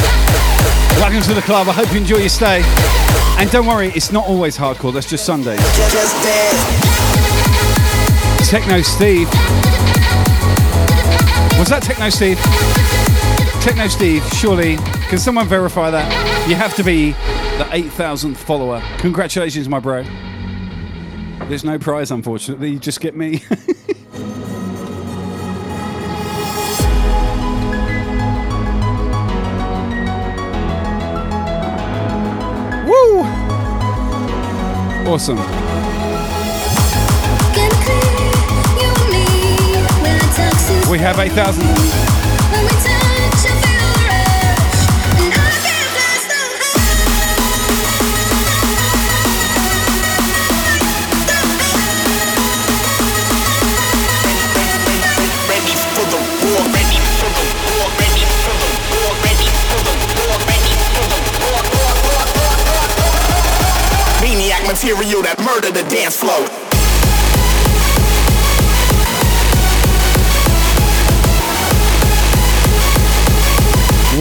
Welcome to the club. I hope you enjoy your stay. And don't worry, it's not always hardcore, that's just dance. Techno Steve. Was that Techno Steve? Techno Steve, surely. Can someone verify that? You have to be the 8,000th follower. Congratulations, my bro. There's no prize, unfortunately. You just get me. Awesome. We have 8,000. Material that murder the dance floor.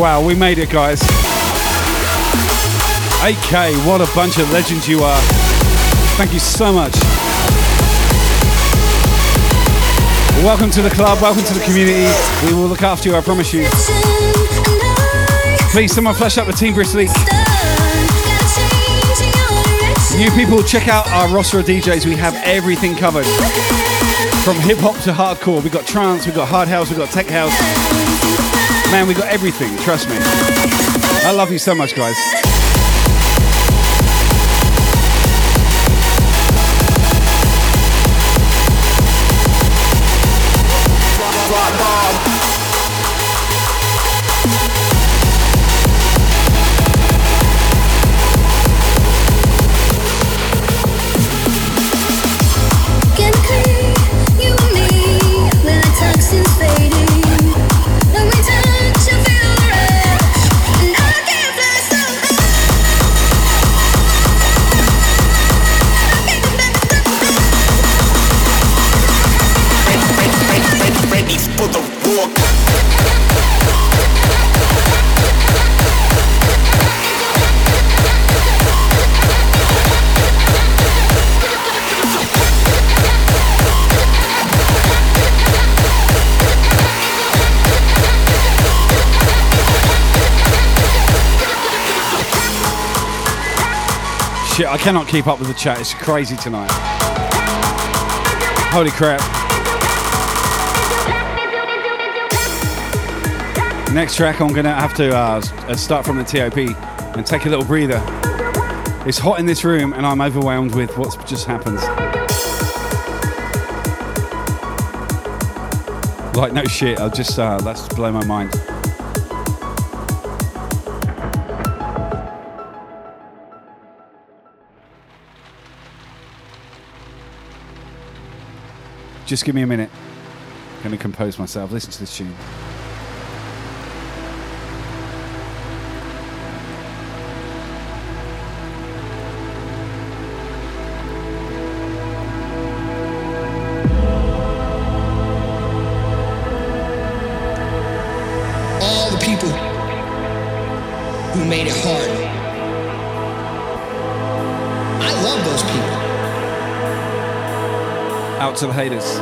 Wow, we made it, guys. 8K, what a bunch of legends you are. Thank you so much. Welcome to the club, welcome to the community. We will look after you, I promise you. Please, someone flash up the Team Brisk. New people, check out our roster of DJs. We have everything covered. From hip hop to hardcore. We've got trance, we've got hard house, we've got tech house. Man, we've got everything, trust me. I love you so much, guys. Shit, I cannot keep up with the chat. It's crazy tonight. Holy crap. Next track, I'm gonna have to uh, uh, start from the TOP and take a little breather. It's hot in this room, and I'm overwhelmed with what's just happened. Like no shit, I'll just uh, that's blow my mind. Just give me a minute. I'm gonna compose myself. Listen to this tune. all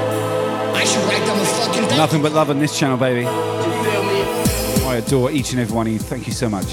Nothing but love on this channel, baby. You feel me? I adore each and every one of you. Thank you so much.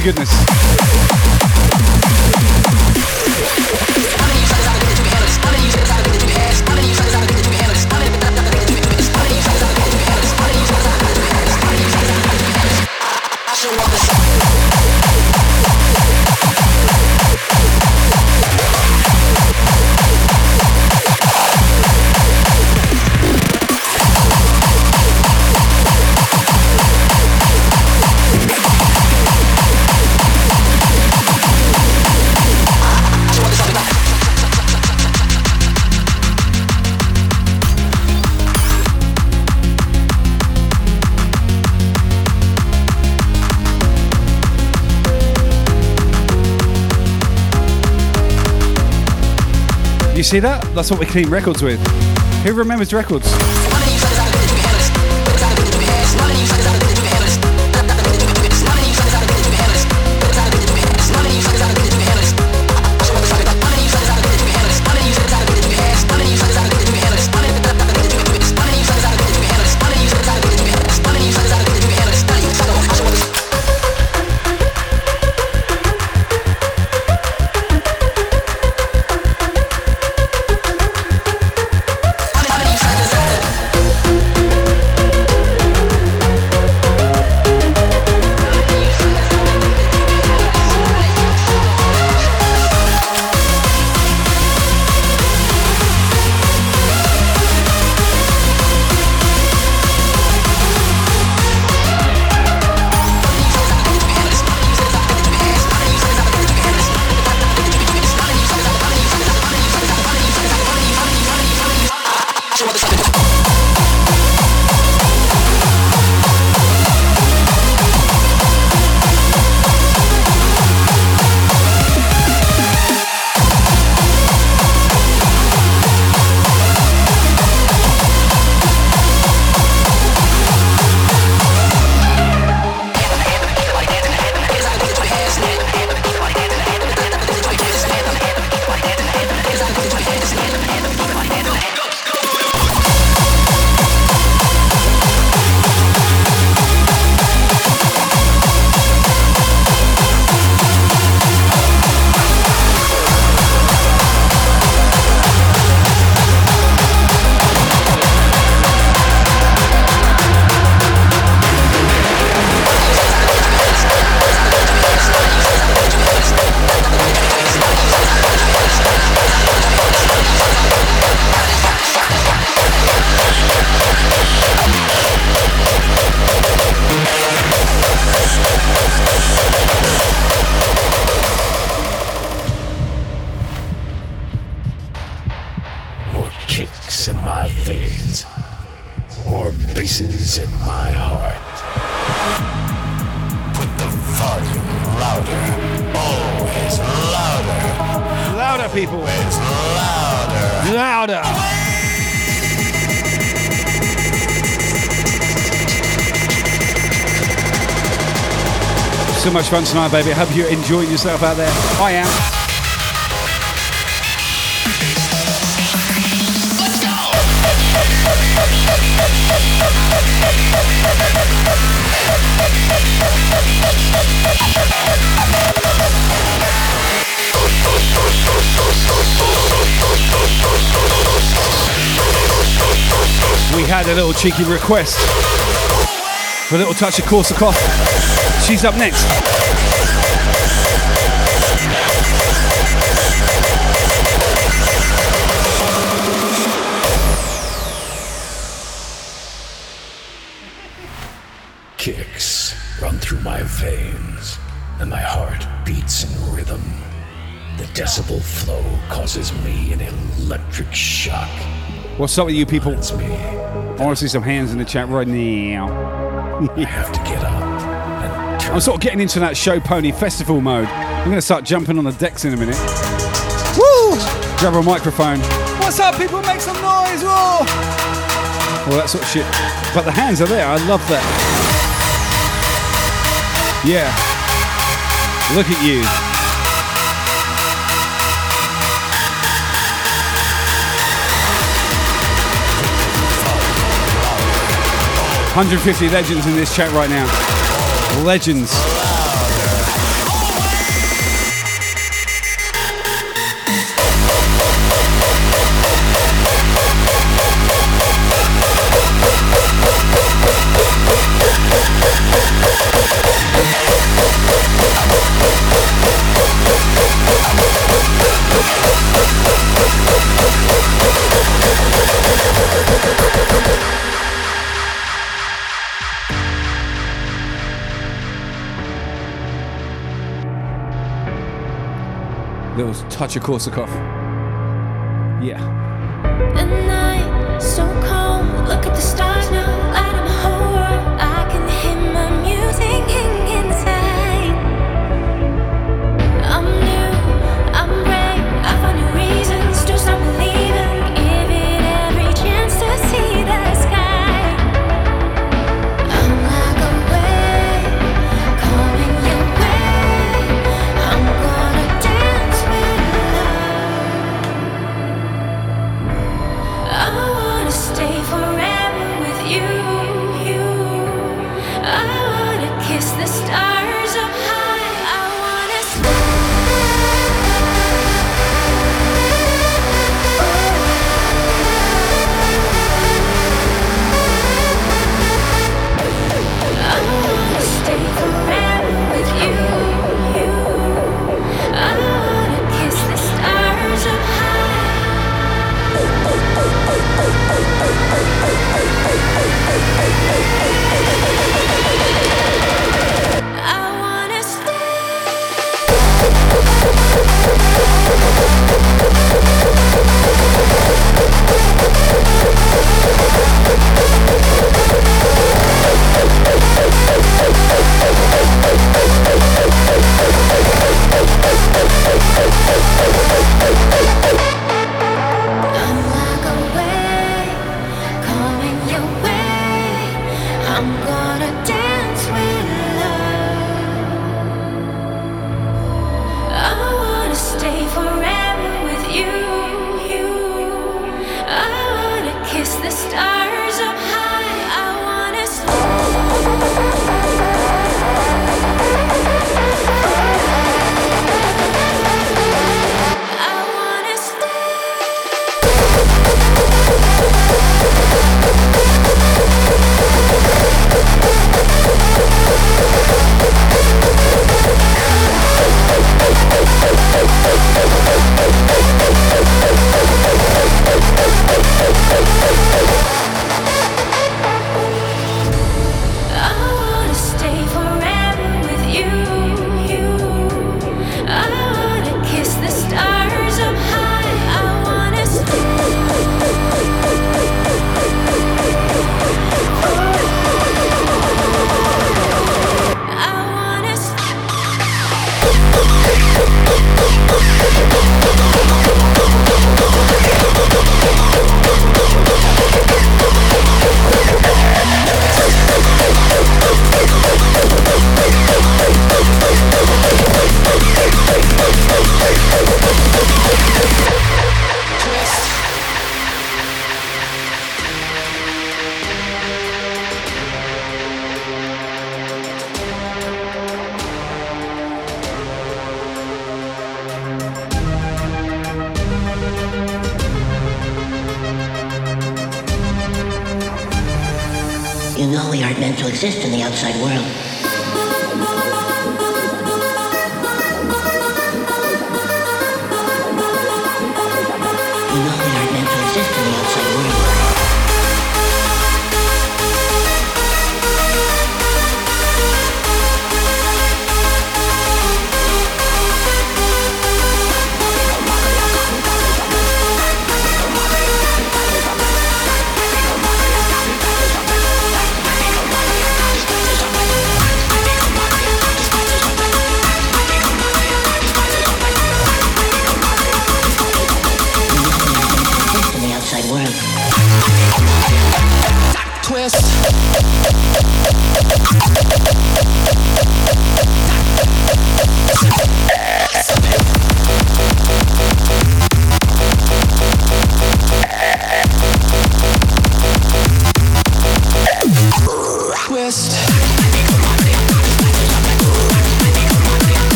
Goodness. You see that? That's what we clean records with. Who remembers records? Tonight, baby. Hope you're enjoying yourself out there. I am. We had a little cheeky request for a little touch of Korsakoff. She's up next. Kicks run through my veins, and my heart beats in rhythm. The decibel flow causes me an electric shock. What's up with you people? I want to see some hands in the chat right now. I have to get up. I'm sort of getting into that show pony festival mode. I'm going to start jumping on the decks in a minute. Woo! Grab a microphone. What's up, people? Make some noise! Whoa! All that sort of shit. But the hands are there. I love that. Yeah. Look at you. 150 legends in this chat right now. Legends. Little touch of Korsakoff. Yeah.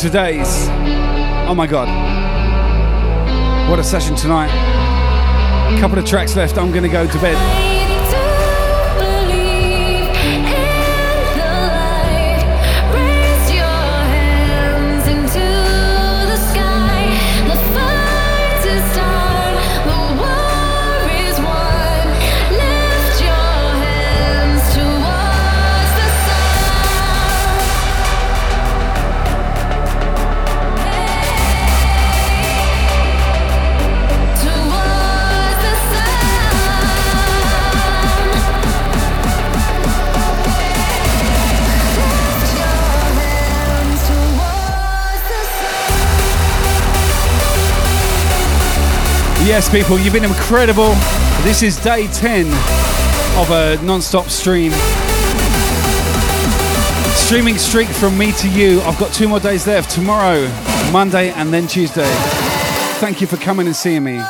For days. Oh my god. What a session tonight. A Couple of tracks left. I'm gonna go to bed. Yes, people, you've been incredible. This is day 10 of a non stop stream. Streaming streak from me to you. I've got two more days left tomorrow, Monday, and then Tuesday. Thank you for coming and seeing me.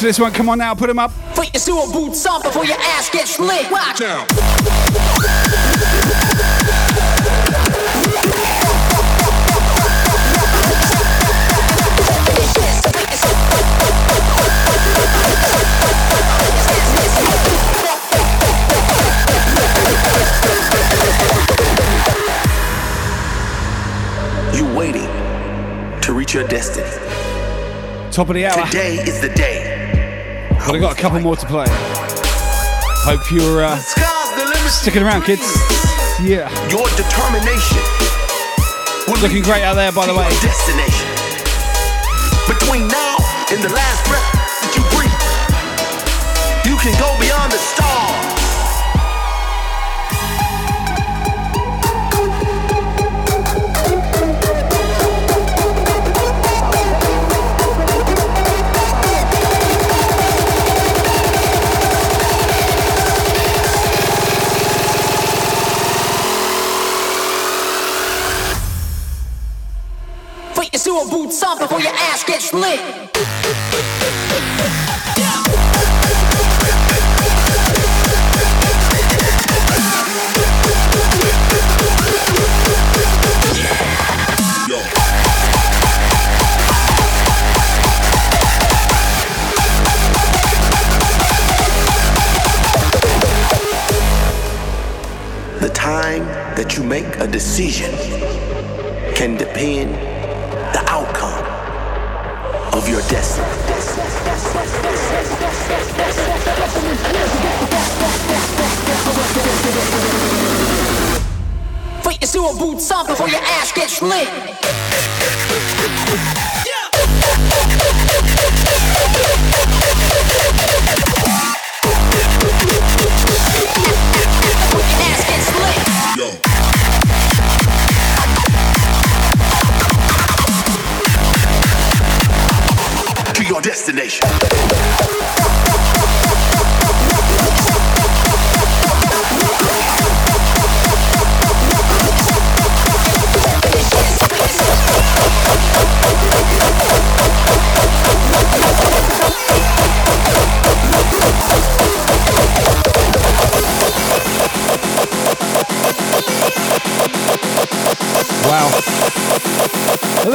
We're this one. Come on now, put them up. Put your sewer boots on before your ass gets lit. Watch out. You waiting to reach your destiny. Top of the hour. Today is the day. But I've got a couple more to play. Hope you're uh, sticking around, kids. Yeah. Your determination. Looking great out there, by the way. Destination. Between now and the last breath that you breathe, you can go beyond the stars. Before your ass gets lit. The time that you make a decision can depend your destiny. Your sewer boots on before your ass gets lit.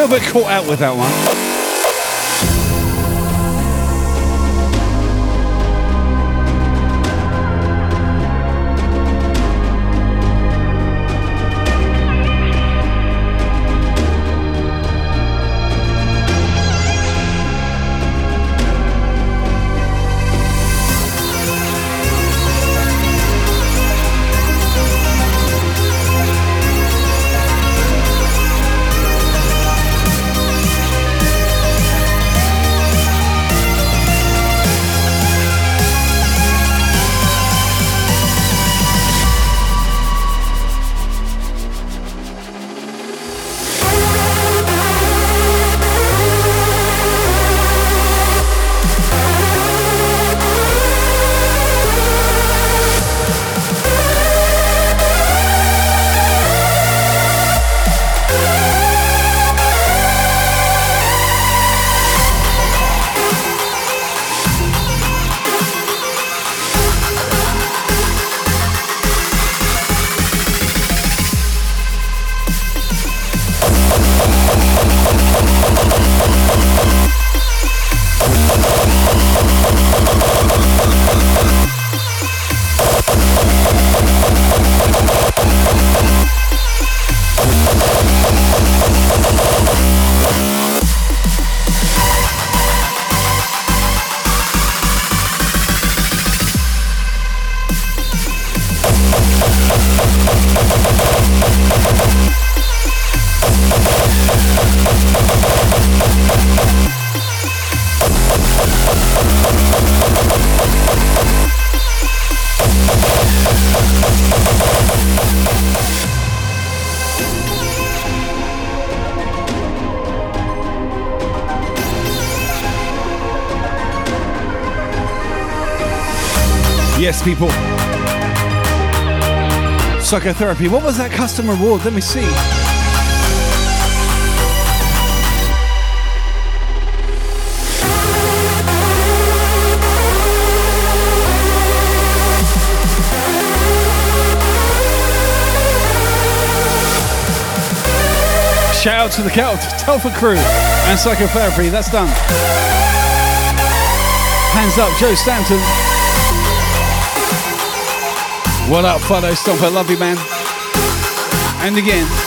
Little bit caught out with that one. Psychotherapy. What was that custom reward? Let me see. Shout out to the Celt, Telfa crew, and psychotherapy. That's done. Hands up, Joe Stanton. What up, Fido Stomper? Love you, man. And again.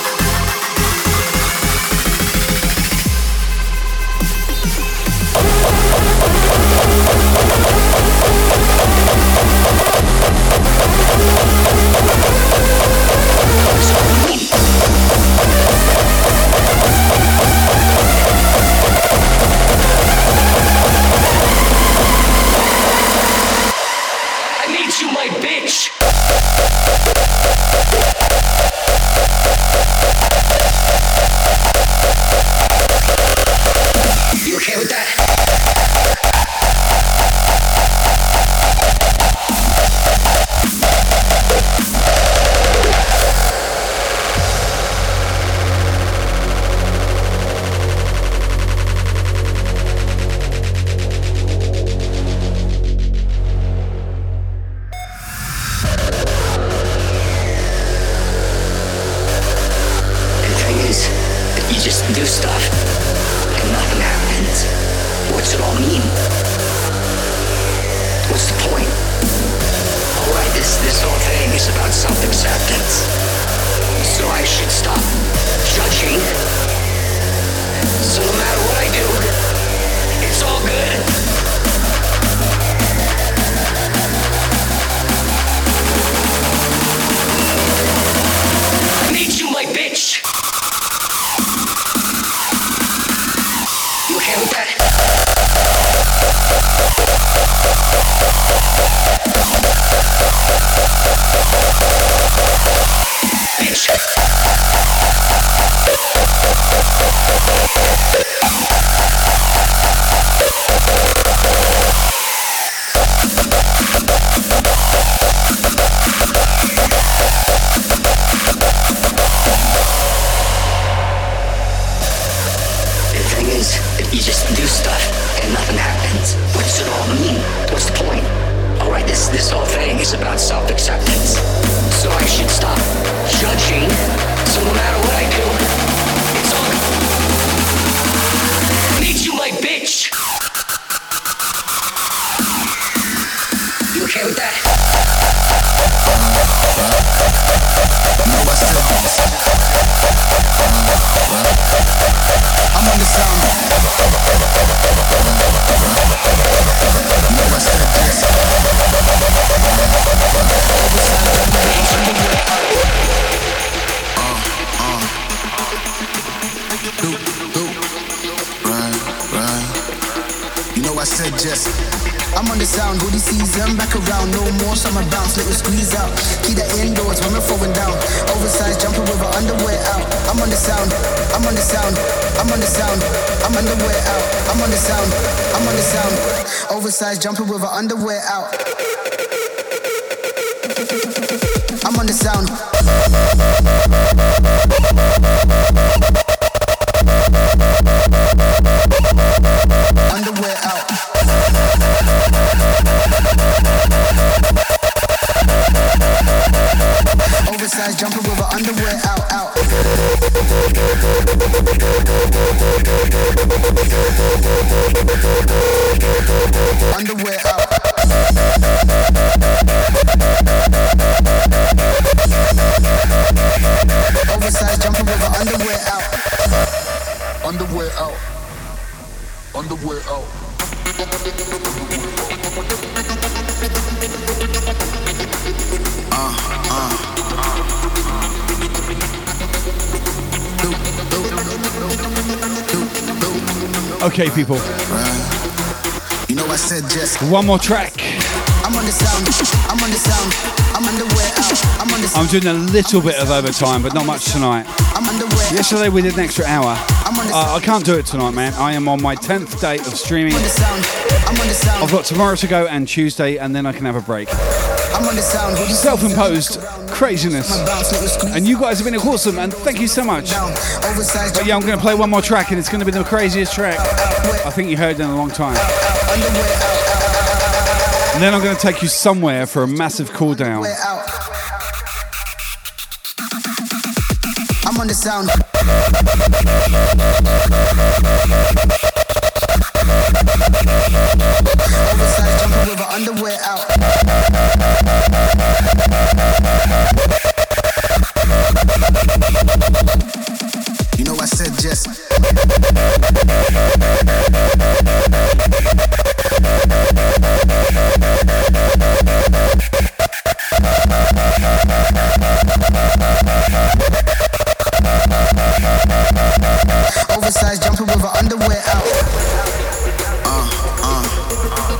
More track. I'm on the sound. I'm on the sound. I'm underwear out. I'm on the I'm doing a little bit of overtime, but not much tonight. Yesterday we did an extra hour. Uh, I can't do it tonight, man. I am on my 10th day of streaming. On the sound. On the sound. I've got tomorrow to go and Tuesday, and then I can have a break. I'm on the sound. Self imposed craziness. My bounce, let me squeeze And you guys have been awesome, and thank you so much. But yeah, I'm going to play one more track, and it's going to be the craziest track I think you heard in a long time. And then I'm going to take you somewhere for a massive cool down. I'm on the sound. Oversized jumper with underwear out.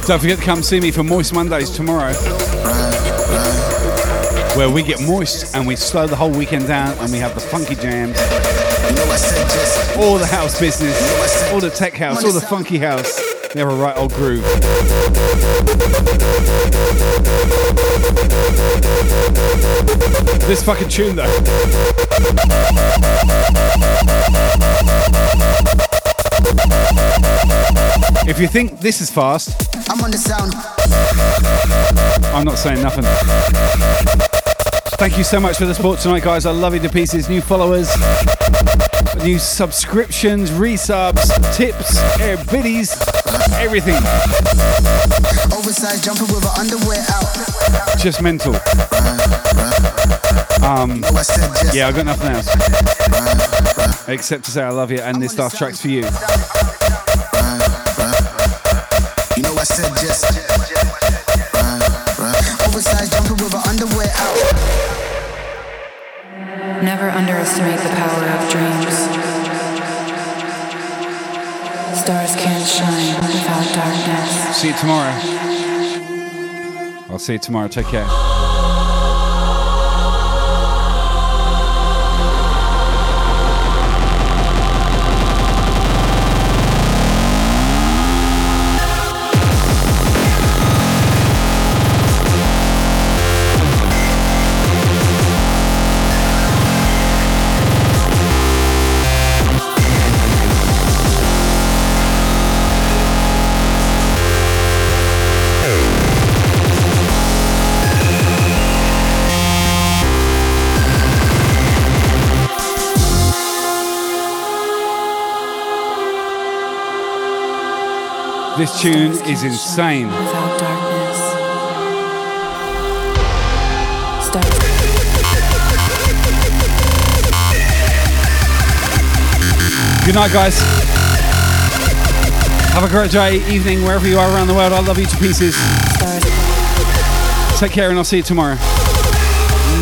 Don't forget to come see me for Moist Mondays tomorrow, where we get moist and we slow the whole weekend down and we have the funky jams, all the house business, all the tech house, all the funky house. They have a right old groove. This fucking tune though. If you think this is fast, I'm on the sound. I'm not saying nothing. Thank you so much for the support tonight, guys. I love you to pieces. New followers, new subscriptions, resubs, tips, air biddies, everything. Oversized jumper with her underwear out. Just mental. Um, said yeah, I got nothing else except to say I love you, and this last track's for you. Said just. Run, run. Oversized jumper with her underwear out. Never underestimate the power of dreams. Stars can't shine without darkness. See you tomorrow. I'll see you tomorrow. Take care. This tune is insane. Without darkness. Stars. Good night, guys. Have a great day, evening, wherever you are around the world. I love you to pieces. Take care, and I'll see you tomorrow.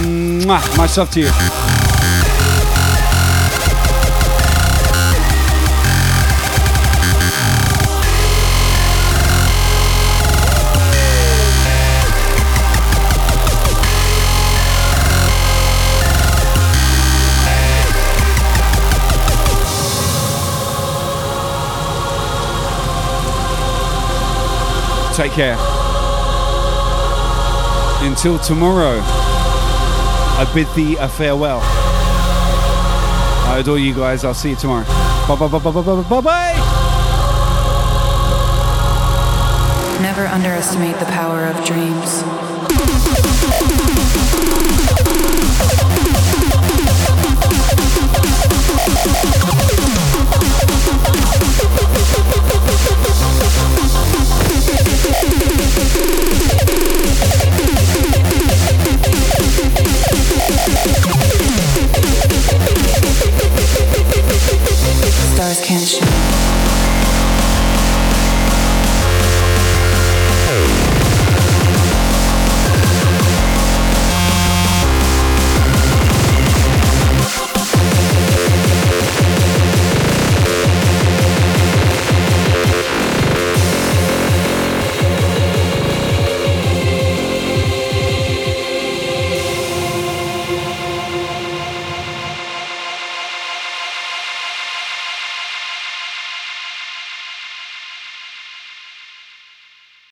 Mwah. Much love to you. Take care. Until tomorrow, I bid thee a farewell. I adore you guys. I'll see you tomorrow. Bye bye bye bye bye bye bye bye. Never underestimate the power of dreams.